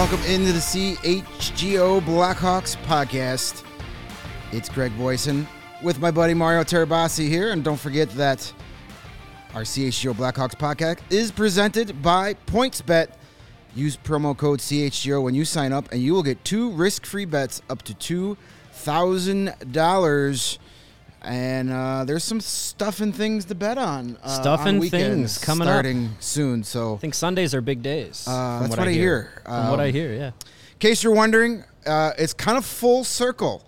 Welcome into the CHGO Blackhawks podcast. It's Greg Boysen with my buddy Mario Tirabassi here, and don't forget that our CHGO Blackhawks podcast is presented by PointsBet. Use promo code CHGO when you sign up, and you will get two risk-free bets up to two thousand dollars. And uh, there's some stuff and things to bet on. Uh, Stuff and weekends things coming up. starting soon. So I think Sundays are big days. Uh, from that's what I hear. From what Um, I hear, yeah. in case you're wondering, uh, it's kind of full circle.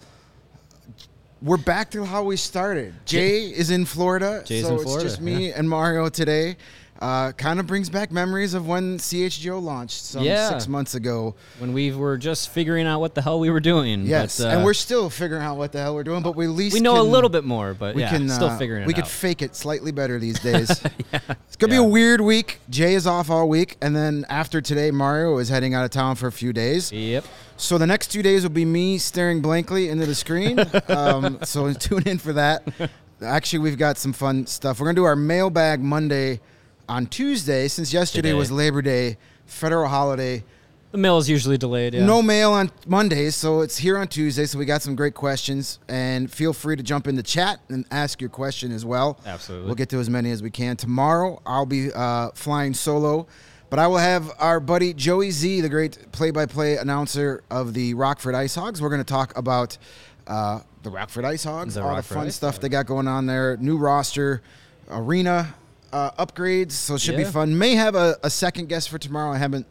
We're back to how we started. Jay is in Florida, Jay's so in it's just me yeah. and Mario today. Uh, kind of brings back memories of when CHGO launched some Yeah. six months ago. When we were just figuring out what the hell we were doing. Yes, but, uh, and we're still figuring out what the hell we're doing, but we at least we know a can- little bit more, but We yeah, can still uh, figuring it out. We could fake it slightly better these days. It's gonna be a weird week. Jay is off all week, and then after today, Mario is heading out of town for a few days. Yep. So the next two days will be me staring blankly into the screen. um, so tune in for that. Actually, we've got some fun stuff. We're gonna do our mailbag Monday on Tuesday, since yesterday Today. was Labor Day, federal holiday. The mail is usually delayed. Yeah. No mail on Mondays, so it's here on Tuesday. So we got some great questions, and feel free to jump in the chat and ask your question as well. Absolutely. we'll get to as many as we can. Tomorrow, I'll be uh, flying solo, but I will have our buddy Joey Z, the great play-by-play announcer of the Rockford Ice Hogs. We're going to talk about uh, the Rockford Ice Hogs, The all Rockford the fun Ice stuff they got going on there, new roster, arena uh, upgrades. So it should be fun. May have a, a second guest for tomorrow. I haven't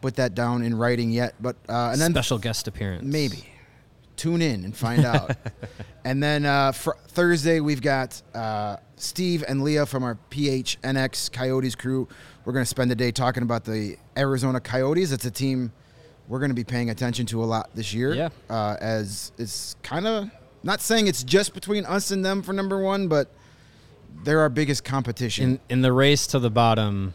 put that down in writing yet, but uh, and then Special guest appearance. maybe tune in and find out. and then uh, for Thursday we've got uh, Steve and Leah from our PHNX Coyotes crew. We're going to spend the day talking about the Arizona Coyotes. It's a team we're going to be paying attention to a lot this year. Yeah. Uh, as it's kind of not saying it's just between us and them for number one, but they're our biggest competition. In in the race to the bottom,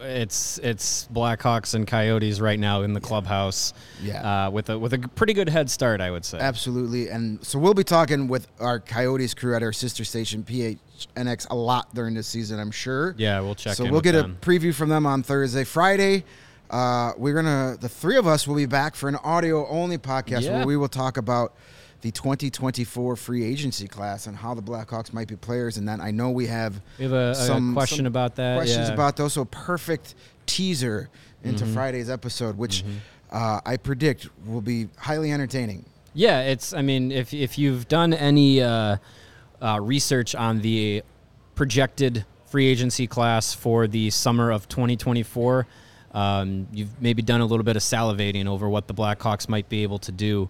it's it's Blackhawks and Coyotes right now in the clubhouse. Yeah. Uh, with a with a pretty good head start, I would say. Absolutely. And so we'll be talking with our Coyotes crew at our sister station, PHNX, a lot during this season, I'm sure. Yeah, we'll check So we'll get them. a preview from them on Thursday. Friday, uh, we're to, the three of us will be back for an audio only podcast Yeah. where we will talk about the 2024 free agency class and how the Blackhawks might be players. in that. I know we have, We have a- a some question some about that, Questions yeah. about those. So perfect teaser into Mm-hmm. Friday's episode, which uh, I predict will be highly entertaining. Yeah, it's. I mean, if if you've done any uh, uh, research on the projected free agency class for the summer of 2024, um, you've maybe done a little bit of salivating over what the Blackhawks might be able to do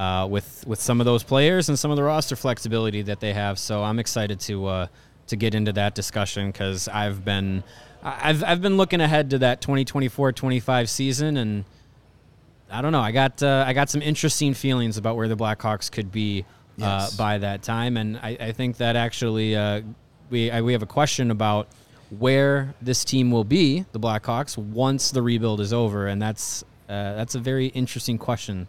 uh, with with some of those players and some of the roster flexibility that they have. So I'm excited to uh, to get into that discussion because I've been I've I've been looking ahead to that 2024-25 season and. I don't know. I got uh, I got some interesting feelings about where the Blackhawks could be uh, Yes. by that time, and I, I think that actually uh, we I, we have a question about where this team will be, the Blackhawks, once the rebuild is over, and that's uh, that's a very interesting question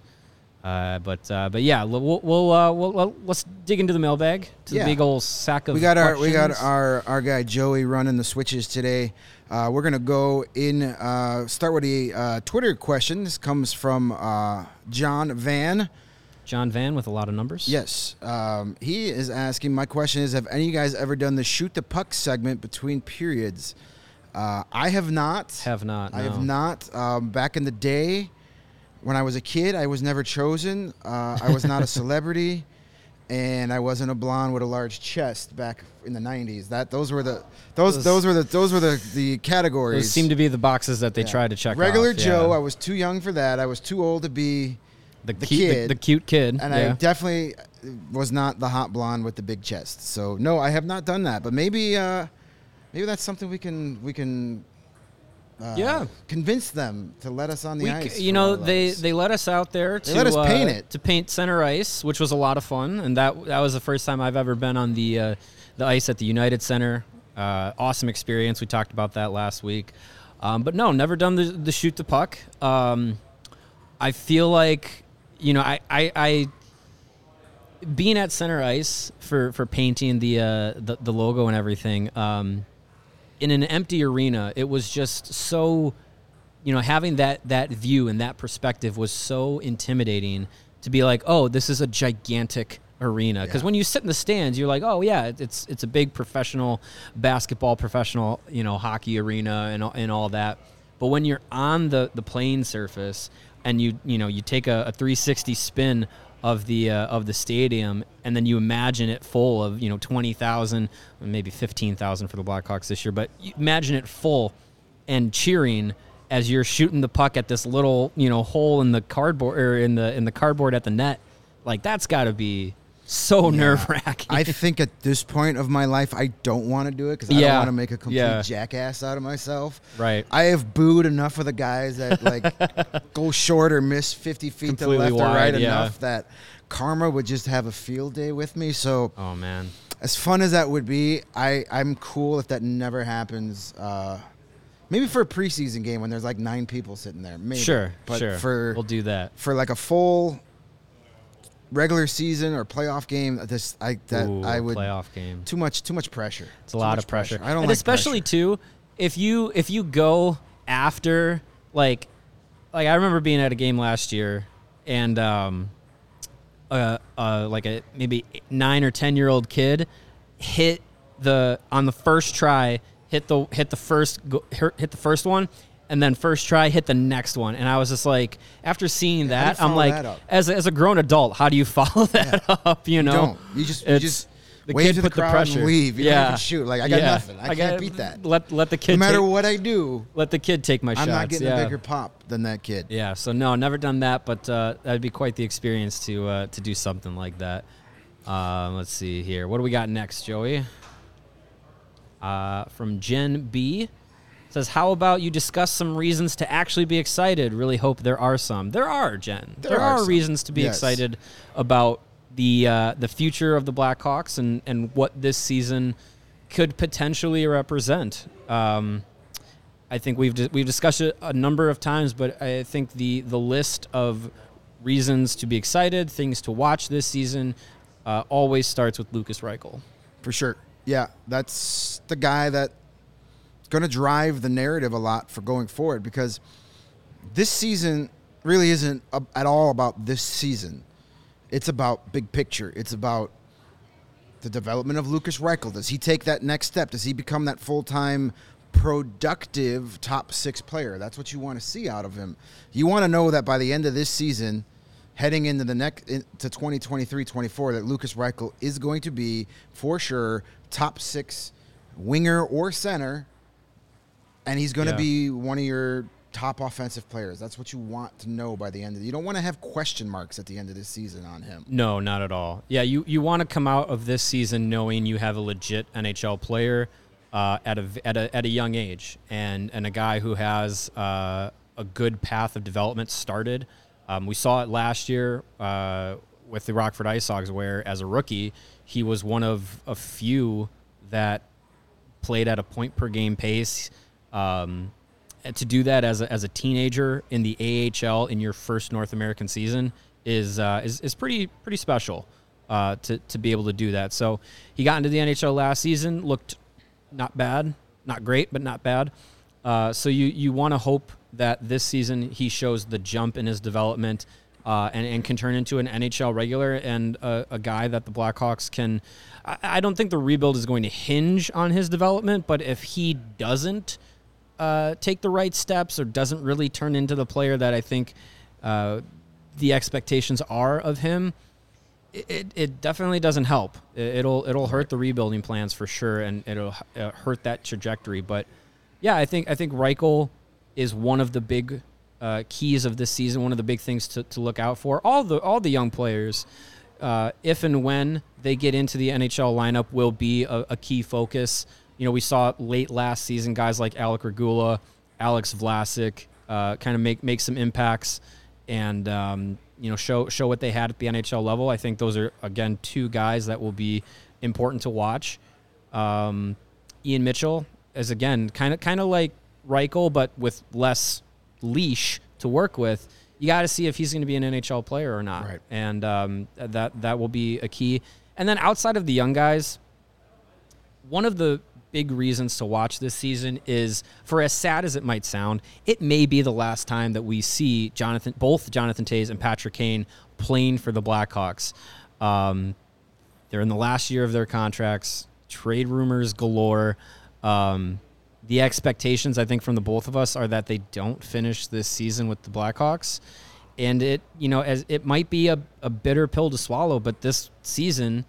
Uh, but uh, but yeah, we'll we'll, uh, we'll, we'll let's dig into the mailbag to Yeah. the big old sack of we got our we got our our guy Joey running the switches today. Uh, we're gonna go in. Uh, start with a uh, Twitter question. This comes from uh, John Van. John Van with a lot of numbers. Yes, um, he is asking. My question is: Have any of you guys ever done the shoot the puck segment between periods? Uh, I have not. have not. I have not. Um, back in the day, when I was a kid, I was never chosen. Uh, I was not a celebrity, and I wasn't a blonde with a large chest back in the '90s. That those were the those Those- those, were the those were the the categories. Those seem to be the boxes that they Yeah. try to check. Regular off, Joe. yeah. I was too young for that. I was too old to be, the, the cute, kid, the, the cute kid, and I definitely was not the hot blonde with the big chest. So no, I have not done that. But maybe uh, maybe that's something we can we can. Uh, Yeah. convince them to let us on the We ice. you know, they they let us out there to They let us uh, paint it. to paint center ice, which was a lot of fun, and that that was the first time I've ever been on the uh, the ice at the United Center. Uh, awesome experience. We talked about that last week, um, but no, never done the the shoot the puck. Um, I feel like you know, I I. I being at center ice for, for painting the, uh, the the logo and everything, um, in an empty arena, it was just so you know, having that that view and that perspective was so intimidating to be like, oh, this is a gigantic arena. Because Yeah. when you sit in the stands, you're like, oh yeah, it's it's a big professional basketball, professional you know hockey arena and all- and all that. But when you're on the the playing surface and you you know you take a, a 360 spin of the uh, of the stadium and then you imagine it full of you know 20,000 maybe 15,000 for the Blackhawks this year but imagine it full and cheering as you're shooting the puck at this little you know hole in the cardboard or in the in the cardboard at the net. Like that's got to be so nerve wracking I think at this point of my life, I don't want to do it because I Yeah. don't want to make a complete Yeah. jackass out of myself. Right. I have booed enough of the guys that like go short or miss 50 feet Completely to left or right yeah. enough that karma would just have a field day with me. So oh man as fun as that would be, I I'm cool if that never happens. Uh, maybe for a preseason game when there's like nine people sitting there. Maybe. sure but sure for we'll do that for like a full regular season or playoff game, this I that Ooh, I would playoff game too much too much pressure. It's a lot of pressure. I don't and like especially pressure. too if you if you go after like like I remember being at a game last year and um uh, uh like a maybe nine or ten year old kid hit the on the first try hit the hit the first hit the first one and then first try hit the next one and I was just like after seeing that I'm like that as a, as a grown adult how do you follow that up you know don't. You just- you just the wave kid to the put the crowd and pressure leave. You yeah even shoot. Like, I got nothing. I can't beat that. let let the kid No matter take, what I do, let the kid take my shot. I'm shots not getting yeah. a bigger pop than that kid. Yeah, so no, never done that, but uh, that'd be quite the experience to uh, to do something like that. Um, let's see here. What do we got next, Joey? Uh, from Jen B says, "How about you discuss some reasons to actually be excited? Really hope there are some. There are, Jen. There There, are are, reasons to be Yes. excited about the uh, the future of the Blackhawks and and what this season could potentially represent." Um, I think we've di- we've discussed it a number of times, but I think the the list of reasons to be excited, things to watch this season, uh, always starts with Lucas Reichel. For sure. Yeah, that's the guy that's going to drive the narrative a lot for going forward because this season really isn't at all about this season. It's about big picture. It's about the development of Lucas Reichel. Does he take that next step? Does he become that full time, productive top six player? That's what you want to see out of him. You want to know that by the end of this season, heading into the next to 2023-24, that Lucas Reichel is going to be for sure top six winger or center, and he's going to Yeah. be one of your top offensive players. That's what you want to know by the end of. the, You don't want to have question marks at the end of this season on him. No, not at all. Yeah, you, you want to come out of this season knowing you have a legit NHL player uh, at a at a at a young age, and and a guy who has uh, a good path of development started. Um, we saw it last year uh, with the Rockford Ice Hogs, where as a rookie he was one of a few that played at a point per game pace. Um, to do that as a, as a teenager in the AHL in your first North American season is uh, is is pretty pretty special uh, to to be able to do that. So he got into the NHL last season, looked not bad, not great, but not bad. Uh, so you you want to hope that this season he shows the jump in his development uh, and, and can turn into an NHL regular and a, a guy that the Blackhawks can. I, I don't think the rebuild is going to hinge on his development, but if he doesn't uh, take the right steps or doesn't really turn into the player that I think uh, the expectations are of him, it, it definitely doesn't help. It, will it'll hurt the rebuilding plans for sure, and it'll uh, hurt that trajectory. But yeah, I think I think Reichel is one of the big uh, keys of this season. One of the big things to, to look out for. All the all the young players, uh, if and when they get into the NHL lineup, will be a, a, key focus. You know, we saw late last season guys like Alec Regula, Alex Vlasic, uh, kind of make make some impacts and um, you know show show what they had at the NHL level. I think those are again two guys that will be important to watch. Um, Ian Mitchell is again kind of kind of like Reichel, but with less leash to work with, you got to see if he's going to be an NHL player or not. Right. And um, that that will be a key. And then outside of the young guys, one of the big reasons to watch this season is for as sad as it might sound, it may be the last time that we see Jonathan both Jonathan Toews and Patrick Kane playing for the Blackhawks. Um, they're in the last year of their contracts. Trade rumors galore. Um, the expectations I think from the both of us are that they don't finish this season with the Blackhawks. And it, you know, as it might be a, a bitter pill to swallow, but this season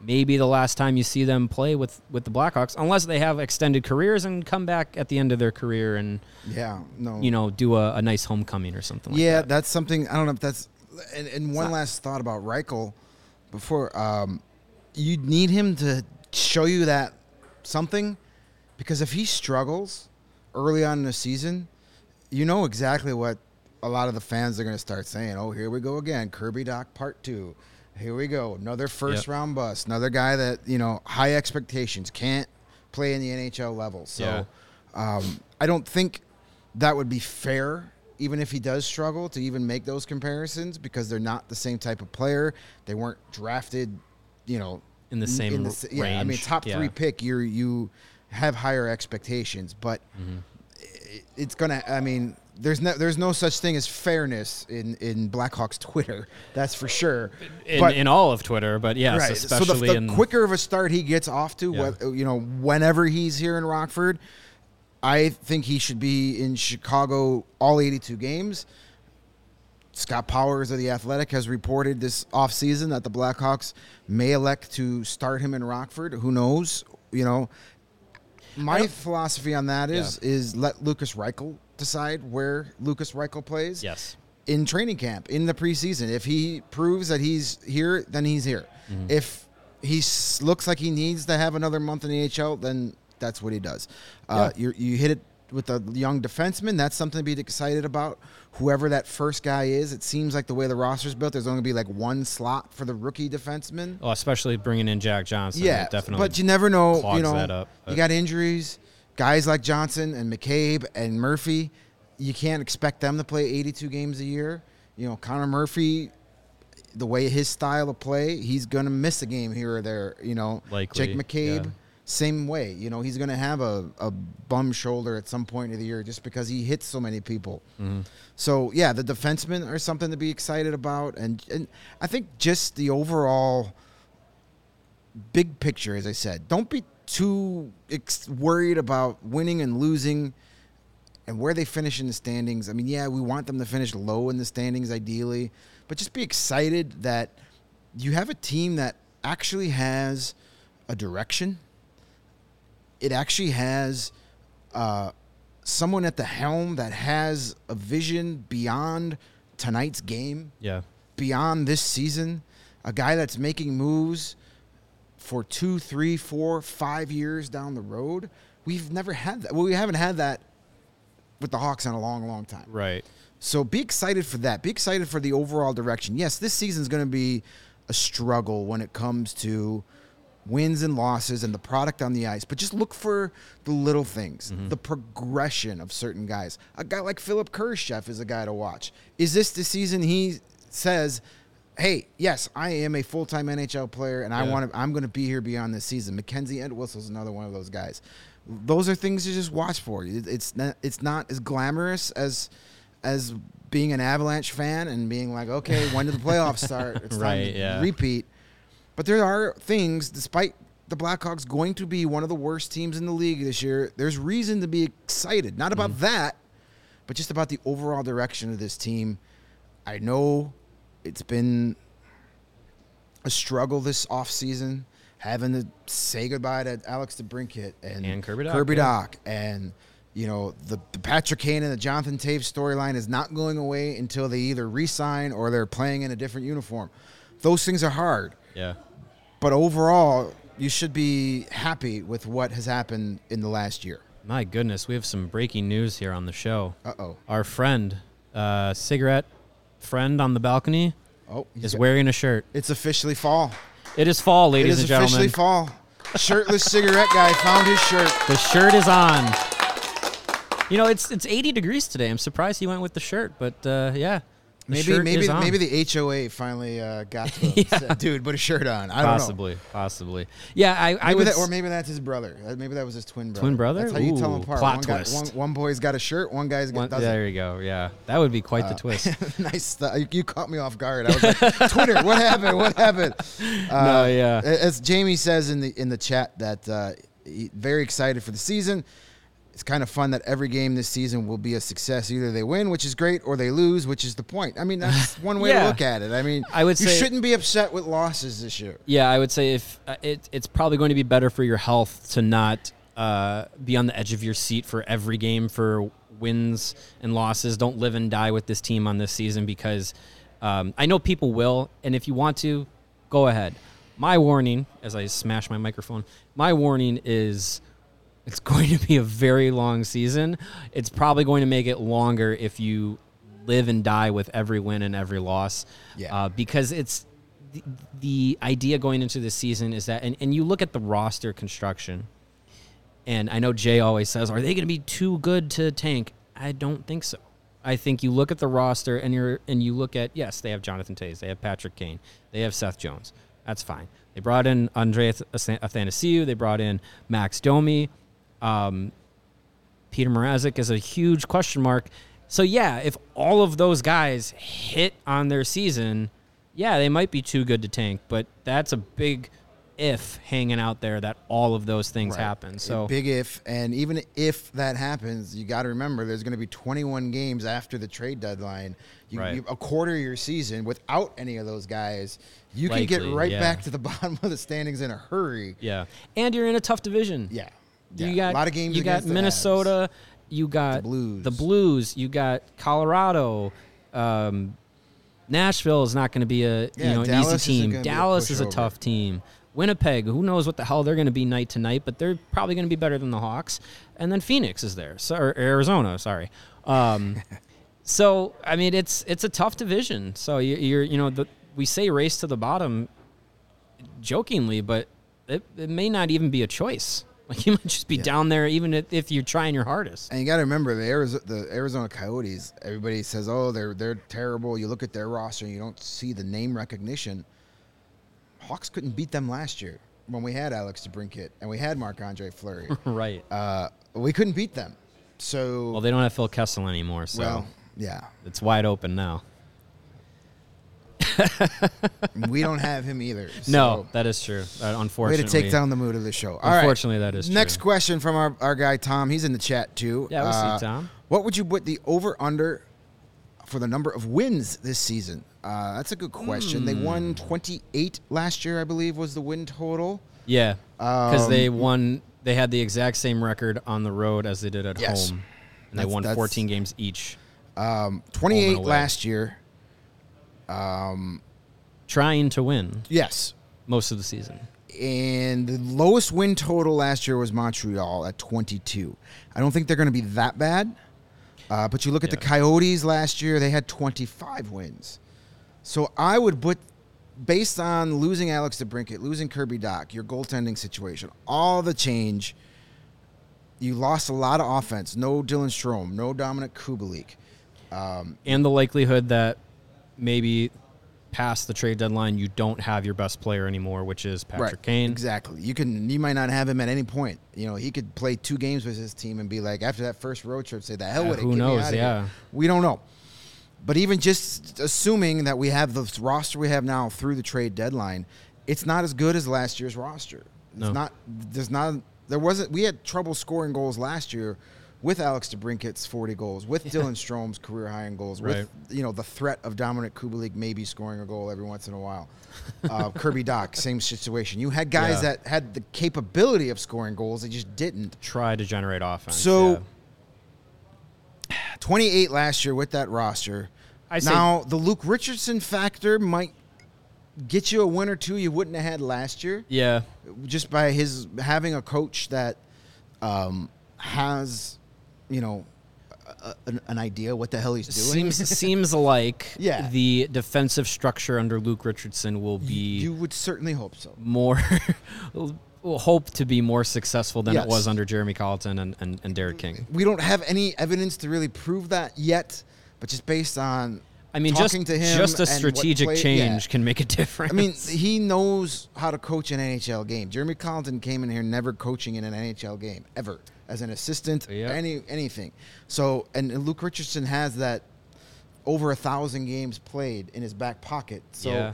may be the last time you see them play with, with the Blackhawks, unless they have extended careers and come back at the end of their career and yeah, no, you know, do a, a nice homecoming or something. like yeah, that. that's something. I don't know if that's. And, and one last thought about Reichel, before um, you need him to show you that something because if he struggles early on in the season, you know exactly what a lot of the fans are going to start saying. Oh, here we go again. Kirby Dach part two. Here we go. Another first yep. round bust. Another guy that, you know, high expectations, can't play in the NHL level. So yeah. um, I don't think that would be fair, even if he does struggle, to even make those comparisons because they're not the same type of player. They weren't drafted, you know, in the same in the, yeah, range. I mean, top three pick. You're you have higher expectations, but mm-hmm. it's gonna. I mean, there's no there's no such thing as fairness in in Blackhawks Twitter. That's for sure. In, but, in all of Twitter, but yes, right. especially so the, the in, quicker of a start he gets off to, yeah. you know, whenever he's here in Rockford, I think he should be in Chicago all 82 games. Scott Powers of the Athletic has reported this offseason that the Blackhawks may elect to start him in Rockford. Who knows? You know, my philosophy on that is yeah. is let Lucas Reichel decide where Lucas Reichel plays. Yes. In training camp, in the preseason, if he proves that he's here, then he's here. Mm-hmm. If he looks like he needs to have another month in the AHL, then that's what he does. Uh, yeah. you hit it with a young defenseman. That's something to be excited about. Whoever that first guy is, it seems like the way the roster's built, there's only going to be like one slot for the rookie defenseman. Well, especially bringing in Jack Johnson. Yeah, definitely. But you never know. You know, up, you got injuries. Guys like Johnson and McCabe and Murphy, you can't expect them to play 82 games a year. You know, Connor Murphy, the way his style of play, he's going to miss a game here or there. You know, Likely, Jake McCabe. Yeah same way. You know, he's going to have a, a bum shoulder at some point of the year just because he hits so many people. Mm-hmm. So, yeah, the defensemen are something to be excited about. And, and I think just the overall big picture, as I said, don't be too ex- worried about winning and losing and where they finish in the standings. I mean, yeah, we want them to finish low in the standings ideally, but just be excited that you have a team that actually has a direction it actually has uh, someone at the helm that has a vision beyond tonight's game. Yeah. Beyond this season, a guy that's making moves for two, three, four, five years down the road. We've never had that. Well, we haven't had that with the Hawks in a long, long time. Right. So be excited for that. Be excited for the overall direction. Yes, this season's going to be a struggle when it comes to wins and losses and the product on the ice, but just look for the little things, mm-hmm. the progression of certain guys. A guy like Philipp Kurashev is a guy to watch. Is this the season he says, "Hey, yes, I am a full time NHL player, and I want to. I'm going to be here beyond this season." Mackenzie is another one of those guys. Those are things to just watch for. It- It's not. It's not as glamorous as as being an Avalanche fan and being like, "Okay, when do the playoffs start? It's time Right, to yeah. repeat." But there are things, despite the Blackhawks going to be one of the worst teams in the league this year, there's reason to be excited. Not about mm-hmm. that, but just about the overall direction of this team. I know it's been a struggle this offseason, having to say goodbye to Alex DeBrincat and, And Kirby Dach, Kirby yeah. Dach. And, you know, the, the Patrick Kane and the Jonathan Toews storyline is not going away until they either re sign or they're playing in a different uniform. Those things are hard. Yeah. But overall, you should be happy with what has happened in the last year. My goodness, we have some breaking news here on the show. Uh oh. Our friend, uh, cigarette friend on the balcony, Oh, he's is got- wearing a shirt. It's officially fall. It is fall, It ladies is and officially fall. Shirtless cigarette guy found his shirt. The shirt is on. You know, it's it's 80 degrees today. I'm surprised he went with the shirt, but uh, yeah, Maybe shirt maybe is on. maybe the HOA finally uh, got to him. Yeah. Said, Dude, put a shirt on. I don't possibly, possibly. Yeah, I, I would. that, or maybe that's his brother. Uh, Maybe that was his twin brother. Twin brother? That's how you tell them apart. plot one, guy, twist. one, one boy's got a shirt. One guy's got one- doesn't. there you go. Yeah, that would be quite Uh, the twist. nice. Stuff. You, you caught me off guard. I was like, Twitter, what happened? What happened? Uh, No, yeah. As Jamie says in the in the chat that uh, he, very excited for the season. It's kind of fun that every game this season will be a success. Either they win, which is great, or they lose, which is the point. I mean, that's one way to look at it. I mean, I would you say- shouldn't be upset with losses this year. Yeah, I would say if uh, it, it's probably going to be better for your health to not uh, be on the edge of your seat for every game for wins and losses. Don't live and die with this team on this season because um, I know people will, and if you want to, go ahead. My warning, as I smash my microphone, my warning is it's going to be a very long season. It's probably going to make it longer if you live and die with every win and every loss. Yeah. Uh, because it's the, the idea going into this season is that, and, and you look at the roster construction, and I know Jay always says, are they going to be too good to tank? I don't think so. I think you look at the roster and you're and you look at yes, they have Jonathan Toews, they have Patrick Kane, they have Seth Jones. That's fine. They brought in Andre Athanasiou, they brought in Max Domi. Um, Peter Mrazek is a huge question mark. So yeah, if all of those guys hit on their season, yeah, they might be too good to tank, but that's a big if hanging out there that all of those things Right. happen. A So big if, and even if that happens, you got to remember there's going to be 21 games after the trade deadline. You, Right. you, a quarter of your season without any of those guys, you can get right yeah. back to the bottom of the standings in a hurry. yeah, and you're in a tough division. Yeah, You got a lot of games. You got the Minnesota. You got Blues. The Blues. You got Colorado. Um, Nashville is not going to be a Yeah, you know an easy team. gonna a Dallas is a tough team. Winnipeg, who knows what the hell they're going to be night to night, but they're probably going to be better than the Hawks. And then Phoenix is there, so, or Arizona, sorry. Um, so I mean, it's it's a tough division. So you, you're you know the, we say race to the bottom, jokingly, but it, it may not even be a choice. Like you might just be down there, even if, if you're trying your hardest. And you got to remember the Arizona, the Arizona Coyotes. Everybody says, "Oh, they're they're terrible." You look at their roster, and you don't see the name recognition. Hawks couldn't beat them last year when we had Alex DeBrincat and we had Marc Andre Fleury. right. uh, we couldn't beat them. So Well, they don't have Phil Kessel anymore, so well, yeah, it's wide open now. we don't have him either. no, that is true. Uh, way unfortunately, to take down the mood of the show. All right. Unfortunately, that is true. Next question from our, our guy Tom. He's in the chat too. Yeah, we see Uh, Tom. What would you put the over under for the number of wins this season? Uh, that's a good question. They won Hmm. 28 last year, I believe, was the win total. Yeah, because Um, they won. They had the exact same record on the road as they did at Yes. home, and they won 14 games each. Um, 28 last year. Trying to win Yes. most of the season. And the lowest win total last year was Montreal at 22. I don't think they're going to be that bad. Uh, but you look at the Coyotes last year, they had 25 wins. So I would put, based on losing Alex DeBrincat, losing Kirby Dach, your goaltending situation, all the change, you lost a lot of offense. No Dylan Strome, no Dominik Kubalik. and the likelihood that maybe past the trade deadline, you don't have your best player anymore, which is Patrick Kane. Exactly. You can. You might not have him at any point. You know, he could play two games with his team and be like, after that first road trip, say, "The hell Yeah, with it." who knows? outta here." Yeah. We don't know. But even just assuming that we have the roster we have now through the trade deadline, it's not as good as last year's roster. It's No. not. There's not. There wasn't. We had trouble scoring goals last year. With Alex DeBrincat's 40 goals, with Dylan Strome's career high in goals, Right. with you know the threat of Dominik Kubalik maybe scoring a goal every once in a while, uh, Kirby Dach, same situation. You had guys Yeah. that had the capability of scoring goals, they just didn't. Try to generate offense. So, yeah. 28 last year with that roster. I now the Luke Richardson factor might get you a win or two you wouldn't have had last year, yeah, just by his having a coach that um, has, you know, a, an, an idea what the hell he's doing. seems seems like Yeah. the defensive structure under Luke Richardson will be you would certainly hope so. more hope to be more successful than Yes. it was under Jeremy Colliton and, and, and Derek King. We don't have any evidence to really prove that yet, but just based on I mean, just talking to him just a strategic play- change yeah. can make a difference. I mean, he knows how to coach an NHL game. Jeremy Colliton came in here never coaching in an NHL game ever as an assistant, Yep. any anything. So, and Luke Richardson has that over a thousand games played in his back pocket. So, Yeah.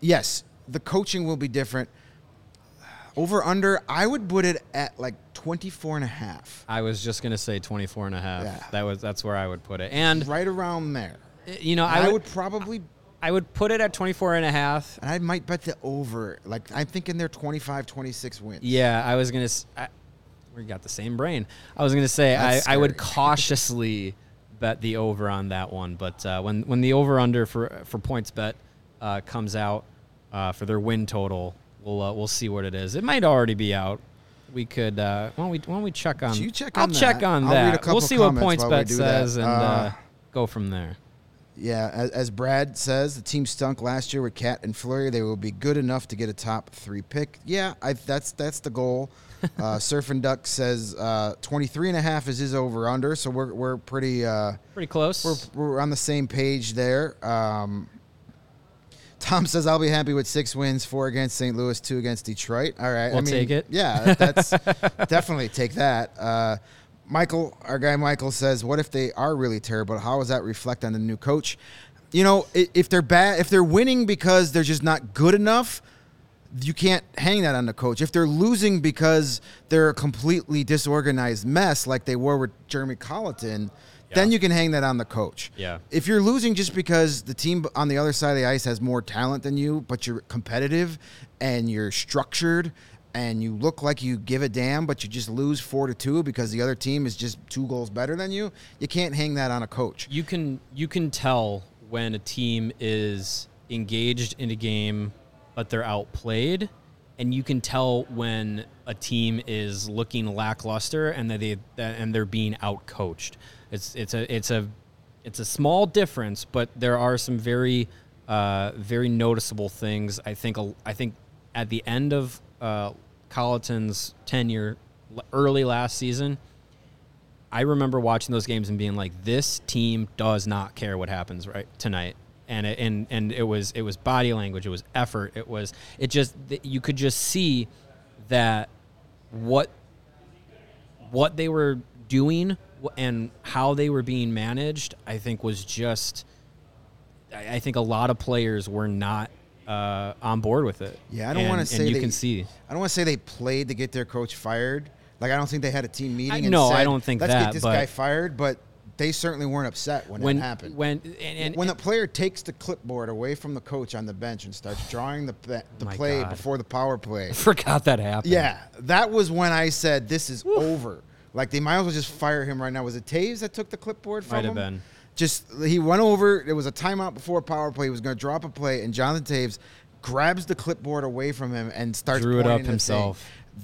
yes, the coaching will be different. Over under, I would put it at like 24 and a half. I was just gonna say 24 and a half. Yeah. That was that's where I would put it. And Right around there. Uh, you know, I I would, would probably I would put it at 24 and a half. and I might bet the over. Like I'm thinking they're 25 26 wins. Yeah, I was gonna. s- I, we got the same brain. I was gonna say I, I would cautiously bet the over on that one, but uh, when when the over under for for points bet uh, comes out uh, for their win total, we'll uh, we'll see what it is. It might already be out. We could. Uh, why don't we why don't we check on? You check I'll on check that. on I'll read a that. we'll see what points bet says and uh, Uh, go from there. Yeah, as, as Brad says, the team stunk last year with Cat and Fleury. They will be good enough to get a top three pick. Yeah, I, that's that's the goal. Uh, Surf and Duck says uh, 23 and a half is his over under, so we're we're pretty uh, Pretty close. we're we're on the same page there. Um, Tom says I'll be happy with six wins, four against St. Louis, two against Detroit. All right, We'll mean, take it. Yeah, that's definitely take that. Uh, Michael, our guy Michael says, "What if they are really terrible? How does that reflect on the new coach? You know, if they're bad, if they're winning because they're just not good enough." You can't hang that on the coach. If they're losing because they're a completely disorganized mess, like they were with Jeremy Colliton, then you can hang that on the coach. Yeah. If you're losing just because the team on the other side of the ice has more talent than you, but you're competitive and you're structured and you look like you give a damn, but you just lose four to two because the other team is just two goals better than you, you can't hang that on a coach. you can you can tell when a team is engaged in a game but they're outplayed. And you can tell when a team is looking lackluster and that they that, and they're being outcoached. It's it's a it's a it's a small difference but there are some very uh, very noticeable things. I think i think at the end of uh, Colliton's tenure early last season I remember watching those games and being like, "This team does not care what happens right tonight." And it, and and it was it was body language, it was effort, it was it just you could just see that what what they were doing and how they were being managed. I think was just. I I think a lot of players were not uh, on board with it. Yeah, I don't want to say you they, can see. I don't want to say they played to get their coach fired. Like I don't think they had a team meeting. I- and no, I don't think Let's that, get this guy fired, but they certainly weren't upset when, when that happened. when and, and when the player takes the clipboard away from the coach on the bench and starts drawing the the My play God. before the power play, I forgot that happened. yeah, that was when I said this is over. Like they might as well just fire him right now. Was it Toews that took the clipboard from Might have him? been. Just he went over. There was a timeout before power play. He was going to drop a play, and Jonathan Toews grabs the clipboard away from him and starts Drew it up the thing.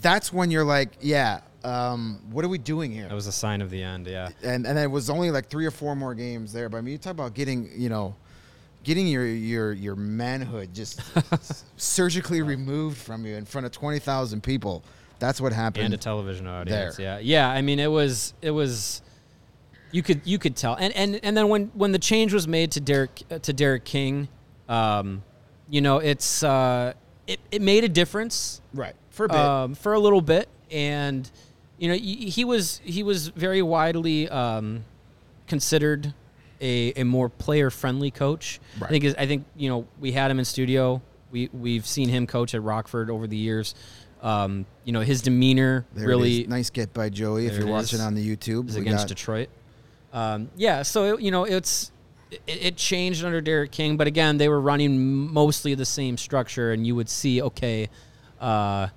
That's when you're like, yeah, um, what are we doing here? That was a sign of the end. Yeah. and and it was only like three or four more games there. But I mean, you talk about getting, you know, getting your your your manhood just surgically removed from you in front of twenty thousand people. That's what happened. and a television audience. there. Yeah, yeah. I mean, it was it was you could you could tell, and and and then when when the change was made to Derek uh, to Derek King, Um, you know, it's uh, it, it made a difference Right. For a bit. um, for a little bit, and you know he, was he was very widely um, considered a, a more player friendly coach. Right. I think is- I think you know we had him in studio. We we've seen him coach at Rockford over the years. Um, you know his demeanor there really. Nice get by Joey. If you're watching on the YouTube, is against got- Detroit. Um, yeah, so it, you know it's it, it changed under Derek King, but again they were running mostly the same structure, and you would see okay, uh,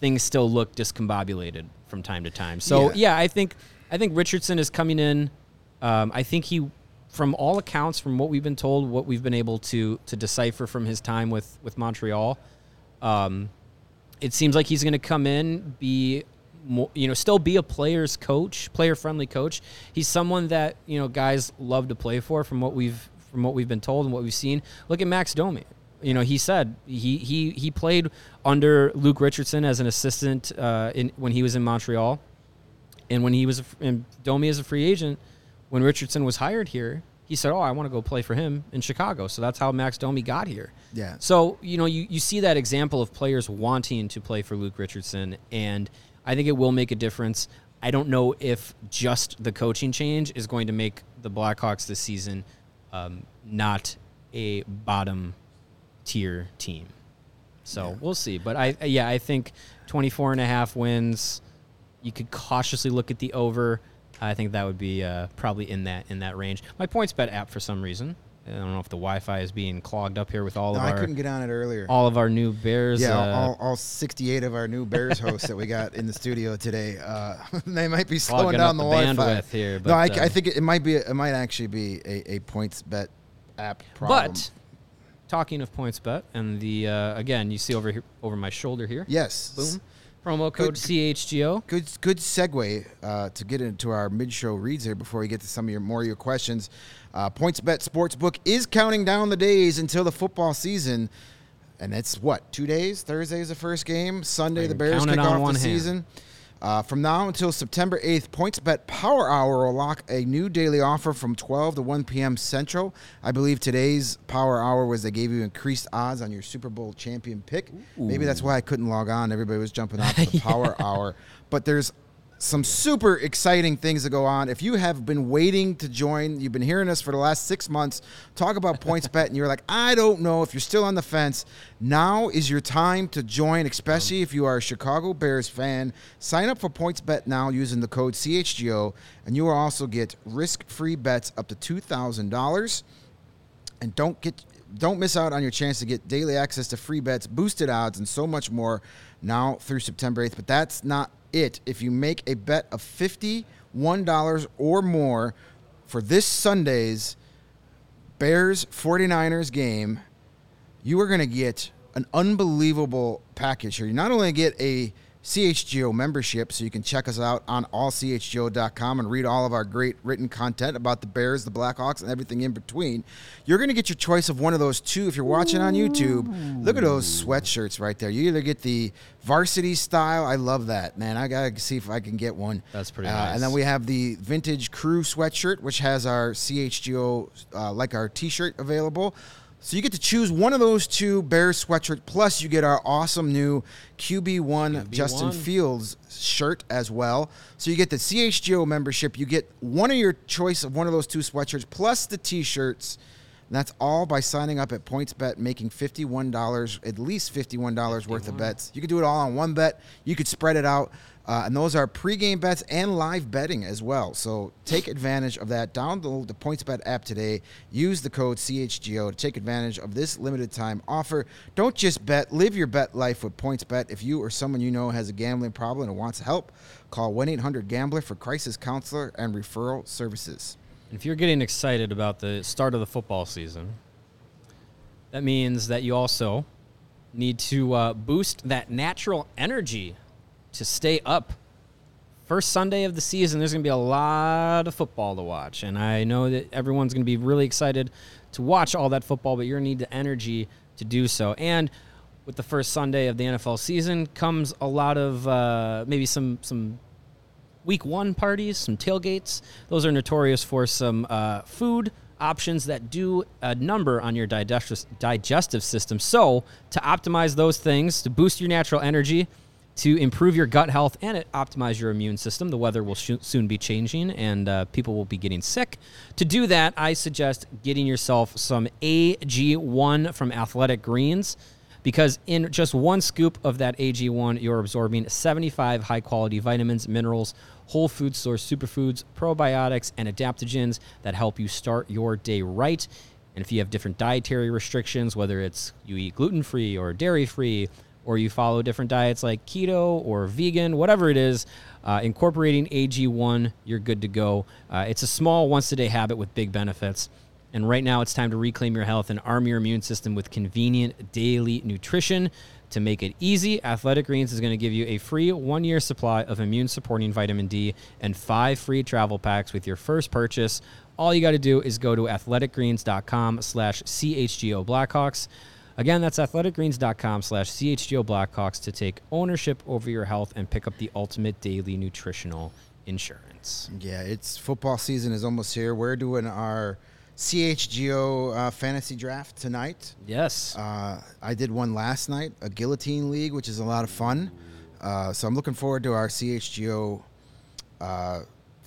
things still look discombobulated from time to time. So Yeah. yeah, I think I think Richardson is coming in. Um, I think he, from all accounts, from what we've been told, what we've been able to to decipher from his time with with Montreal, um, it seems like he's going to come in, be, more, you know, still be a player's coach, player friendly coach. He's someone that you know guys love to play for, from what we've from what we've been told and what we've seen. Look at Max Domi. You know, he said he he he played under Luke Richardson as an assistant uh, in when he was in Montreal, and when he was a, and Domi as a free agent, when Richardson was hired here, he said, "Oh, I want to go play for him in Chicago." So that's how Max Domi got here. Yeah. So you know, you, you see that example of players wanting to play for Luke Richardson, and I think it will make a difference. I don't know if just the coaching change is going to make the Blackhawks this season um, not a bottom tier team. So we'll see. But I, yeah, I think 24 and a half wins. You could cautiously look at the over. I think that would be uh, probably in that in that range. My points bet app for some reason. I don't know if the Wi-Fi is being clogged up here with all No, of I our couldn't get on it earlier. all of our new Bears. yeah, uh, all, all 68 of our new Bears hosts that we got in the studio today, uh, they might be slowing down the, the Wi-Fi. bandwidth here, no, I, but, I uh, think it, it might be. It might actually be a, a points bet app problem. but talking of points bet and the uh, again, you see over here over my shoulder here. yes, Boom. Promo code CHGO. Good, good segue uh, to get into our mid-show reads here before we get to some of your more of your questions. Uh, PointsBet Sportsbook is counting down the days until the football season, and it's what two days? Thursday is the first game. Sunday the Bears kick off the one hand. season. Uh, from now until September 8th, PointsBet Power Hour will lock a new daily offer from 12 to 1 p.m. Central. I believe today's Power Hour was they gave you increased odds on your Super Bowl champion pick. Maybe that's why I couldn't log on. Everybody was jumping off the Power Hour. But there's some super exciting things that go on. If you have been waiting to join, you've been hearing us for the last six months talk about PointsBet, and you're like, I don't know if you're still on the fence. Now is your time to join, especially if you are a Chicago Bears fan. Sign up for PointsBet now using the code CHGO, and you will also get risk-free bets up to two thousand dollars and don't get don't miss out on your chance to get daily access to free bets, boosted odds, and so much more now through September 8th. But that's not it. If you make a bet of $51 or more for this Sunday's Bears 49ers game, you are going to get an unbelievable package here. You not only get a CHGO membership, so you can check us out on allchgo.com and read all of our great written content about the Bears, the Blackhawks, and everything in between. You're going to get your choice of one of those two if you're watching on YouTube. Look at those sweatshirts right there. You either get the varsity style. I love that, man. I got to see if I can get one. That's pretty Uh, nice. And then we have the vintage crew sweatshirt, which has our CHGO, uh, like our t shirt available. So you get to choose one of those two Bears sweatshirt, plus you get our awesome new QB1, Justin QB1. Fields shirt as well. So you get the CHGO membership, you get one of your choice of one of those two sweatshirts, plus the t-shirts. And that's all by signing up at PointsBet, making $51, at least $51 worth of bets. You could do it all on one bet. You could spread it out. Uh, and those are pregame bets and live betting as well. So take advantage of that. Download the PointsBet app today. Use the code CHGO to take advantage of this limited time offer. Don't just bet, live your bet life with PointsBet. If you or someone you know has a gambling problem and wants help, call 1 800 Gambler for crisis counselor and referral services. If you're getting excited about the start of the football season, that means that you also need to uh, boost that natural energy to stay up. First Sunday of the season, there's going to be a lot of football to watch. And I know that everyone's going to be really excited to watch all that football, but you're going to need the energy to do so. And with the first Sunday of the NFL season comes a lot of uh, maybe some some week one parties, some tailgates. Those are notorious for some uh, food, options that do a number on your digestive digestive system. So, to optimize those things, to boost your natural energy, to improve your gut health, and it optimize your immune system, the weather will sh- soon be changing and uh, people will be getting sick. To do that, I suggest getting yourself some AG1 from Athletic Greens because in just one scoop of that AG1, you're absorbing 75 high quality vitamins, minerals, whole food source superfoods, probiotics, and adaptogens that help you start your day right. And if you have different dietary restrictions, whether it's you eat gluten free or dairy free, or you follow different diets like keto or vegan, whatever it is, uh, incorporating AG1, you're good to go. Uh, it's a small once a day habit with big benefits. And right now, it's time to reclaim your health and arm your immune system with convenient daily nutrition. To make it easy, Athletic Greens is going to give you a free one year supply of immune supporting vitamin D and five free travel packs with your first purchase. All you got to do is go to athleticgreens.com slash CHGO Blackhawks. Again, that's athleticgreens.com slash CHGO Blackhawks to take ownership over your health and pick up the ultimate daily nutritional insurance. Yeah, it's football season is almost here. We're doing our CHGO uh, fantasy draft tonight. Yes. Uh, I did one last night, a guillotine league, which is a lot of fun. Uh, so I'm looking forward to our CHGO uh,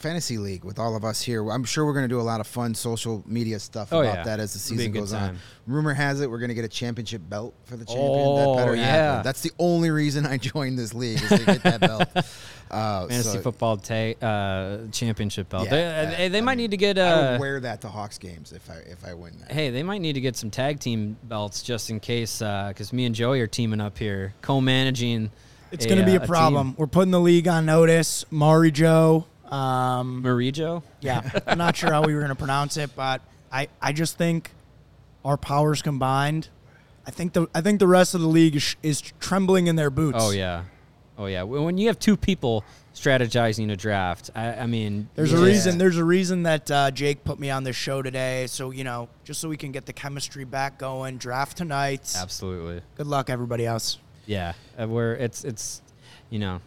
fantasy league with all of us here. I'm sure we're going to do a lot of fun social media stuff Oh, about yeah. that as the It'll be a season good goes on. Rumor has it we're going to get a championship belt for the champion. Oh, that better yeah. happen. That's the only reason I joined this league is to get that belt. Uh, Fantasy so football ta- uh, championship belt. Yeah, they yeah, they, they might mean, need to get. I Uh, would wear that to Hawks games if I if I win that. hey, they might need to get some tag team belts just in case, because me and Joey are teaming up here, co-managing. It's going to be uh, a problem. We're putting the league on notice. Mari Joe. Um, Marijo. yeah, I'm not sure how we were going to pronounce it, but I, I just think our powers combined. I think the I think the rest of the league is, is trembling in their boots. Oh yeah, oh yeah. When you have two people strategizing a draft, I, I mean, There's a reason. There's a reason that uh, Jake put me on this show today. So you know, just so we can get the chemistry back going. Draft tonight. Absolutely. Good luck, everybody else. Yeah, uh, where it's it's, you know,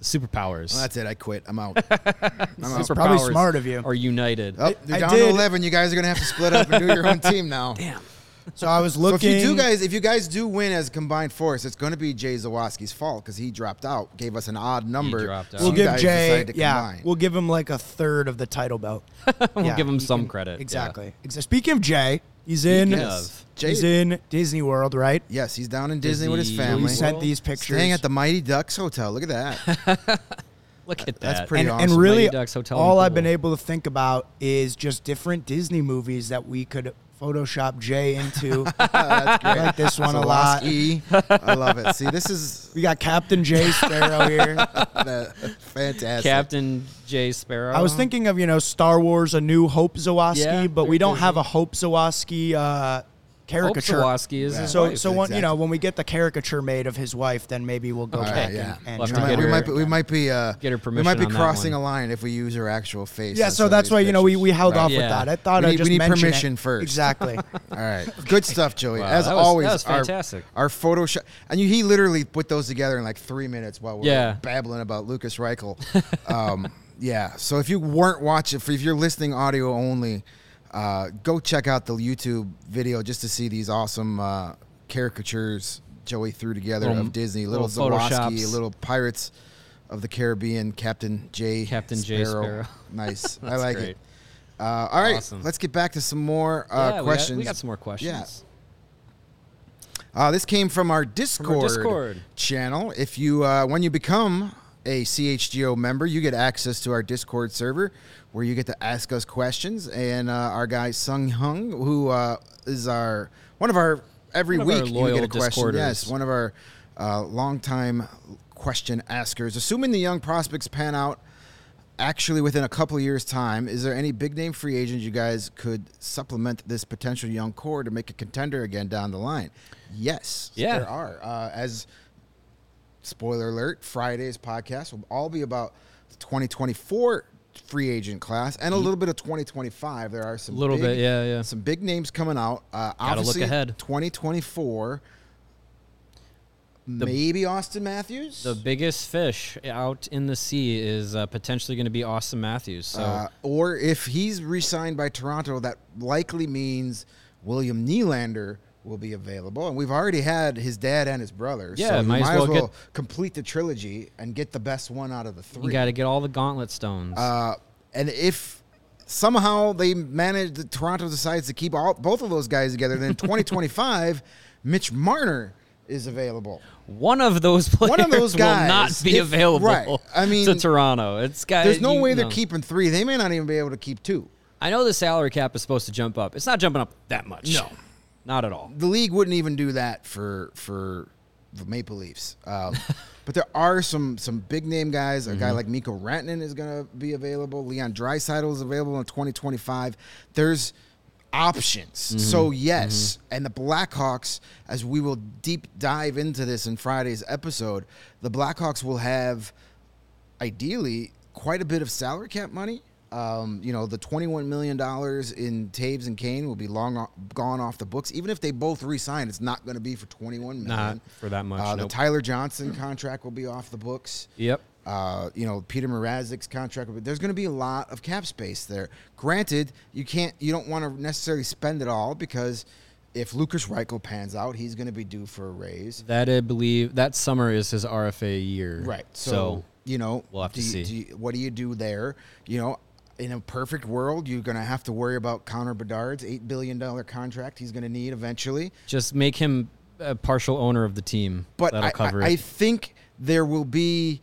superpowers. Well, that's it. I quit. I'm out. I'm out. It's probably Superpowers smart of you. Are united. Oh, I- you're I down did- to 11. You guys are going to have to split up and do your own team now. Damn. So I was So looking. if you do guys, if you guys do win as a combined force, it's going to be Jay Zawaski's fault because he dropped out, gave us an odd number. dropped out. we'll you give guys Jay. decided to Yeah, combine. we'll give him like a third of the title belt. We'll Yeah, give him some can- credit. yeah. Exactly. Exa- Speaking of Jay, he's in. Speaking Yes. of. Jay, He's in Disney World, right? yes, he's down in Disney, with his Disney family. He sent these pictures. Staying at the Mighty Ducks Hotel. Look at that. Look at that. That's pretty and, awesome. and really, Mighty Ducks Hotel all and I've been able to think about is just different Disney movies that we could Photoshop Jay into. That's great. I like this one a lot. I love it. See, this is We got Captain Jay Sparrow here. fantastic. Captain Jay Sparrow. I was thinking of you know Star Wars: A New Hope Zawaski, Yeah, but we don't have a Hope Zawaski uh, caricature. Zawaski is his So, wife. so when, you know when we get the caricature made of his wife, then maybe we'll go All back right, and, yeah. and We'll We to might, we might be, we might be uh, Get her permission. we might be crossing a line if we use her actual face. Yeah, so that's these why you know we, we held Right. off Yeah. with that. I thought We I'd need- just we need permission it. first. Exactly. All right, good stuff, Joey. Wow, As that was- always, that was our- fantastic. Our, Photoshop, and you, he literally put those together in like three minutes while we are Yeah. babbling about Lukas Reichel. um, yeah, so if you weren't watching, if you're listening audio only, uh, go check out the YouTube video just to see these awesome uh, caricatures Joey threw together Little- of Disney, little, little Zawaski, little Pirates of the Caribbean, Captain J. Captain J. Sparrow. Nice, I like great. it. Uh, all right, Awesome. let's get back to some more uh, Yeah, we got- questions. We got, some more questions. Uh, this came from our Discord, Discord. channel. If you, uh, when you become a CHGO member, you get access to our Discord server where you get to ask us questions. And uh, our guy Sung Hung, who uh, is our one of our every One week you get a question. Yes, one of our uh, longtime question askers. Assuming the young prospects pan out actually within a couple of years' time, is there any big name free agents you guys could supplement this potential young core to make a contender again down the line? Yes, Yeah. there are. Uh, as spoiler alert, Friday's podcast will all be about the 2024 free agent class and a little bit of 2025. There are some Little big- bit, yeah, yeah. some big names coming out. Uh, Gotta look ahead. 2024 maybe Auston Matthews. The biggest fish out in the sea is uh, potentially going to be Auston Matthews. So Uh, or if he's re-signed by Toronto, that likely means William Nylander will be available, and we've already had his dad and his brother. Yeah, so might might, as well well get- complete the trilogy and get the best one out of the three. you got to get all the gauntlet stones. Uh, and if somehow they manage, the Toronto decides to keep all both of those guys together, then 2025, Mitch Marner is available. One of those players One of those guys, will not be if- available right. I mean, to Toronto. It's guys. There's no you way they're know. keeping three. They may not even be able to keep two. I know the salary cap is supposed to jump up. It's not jumping up that much. No. Not at all. the league wouldn't even do that for for the Maple Leafs. Um, but there are some some big name guys. A Mm-hmm. guy like Mikko Rantanen is going to be available. Leon Draisaitl is available in 2025. There's options. Mm-hmm. So yes, and the Blackhawks, as we will deep dive into this in Friday's episode, the Blackhawks will have ideally quite a bit of salary cap money. Um, you know, the twenty-one million dollars in Toews and Kane will be long o- gone off the books. Even if they both re-sign, it's not going to be for twenty-one million. Not for that much, Uh, the. Tyler Johnson contract will be off the books. Yep. Uh, you know, Petr Mrazek's contract. will be- There's going to be a lot of cap space there. Granted, you can't, you don't want to necessarily spend it all because if Lukas Reichel pans out, he's going to be due for a raise. That I believe that summer is his RFA year. Right. So, So, you know, we'll have to you- see. do you- what do you do there? You know, in a perfect world, you're going to have to worry about Connor Bedard's eight billion dollar contract. He's going to need eventually. just make him a partial owner of the team. But that'll I, cover I, I think there will be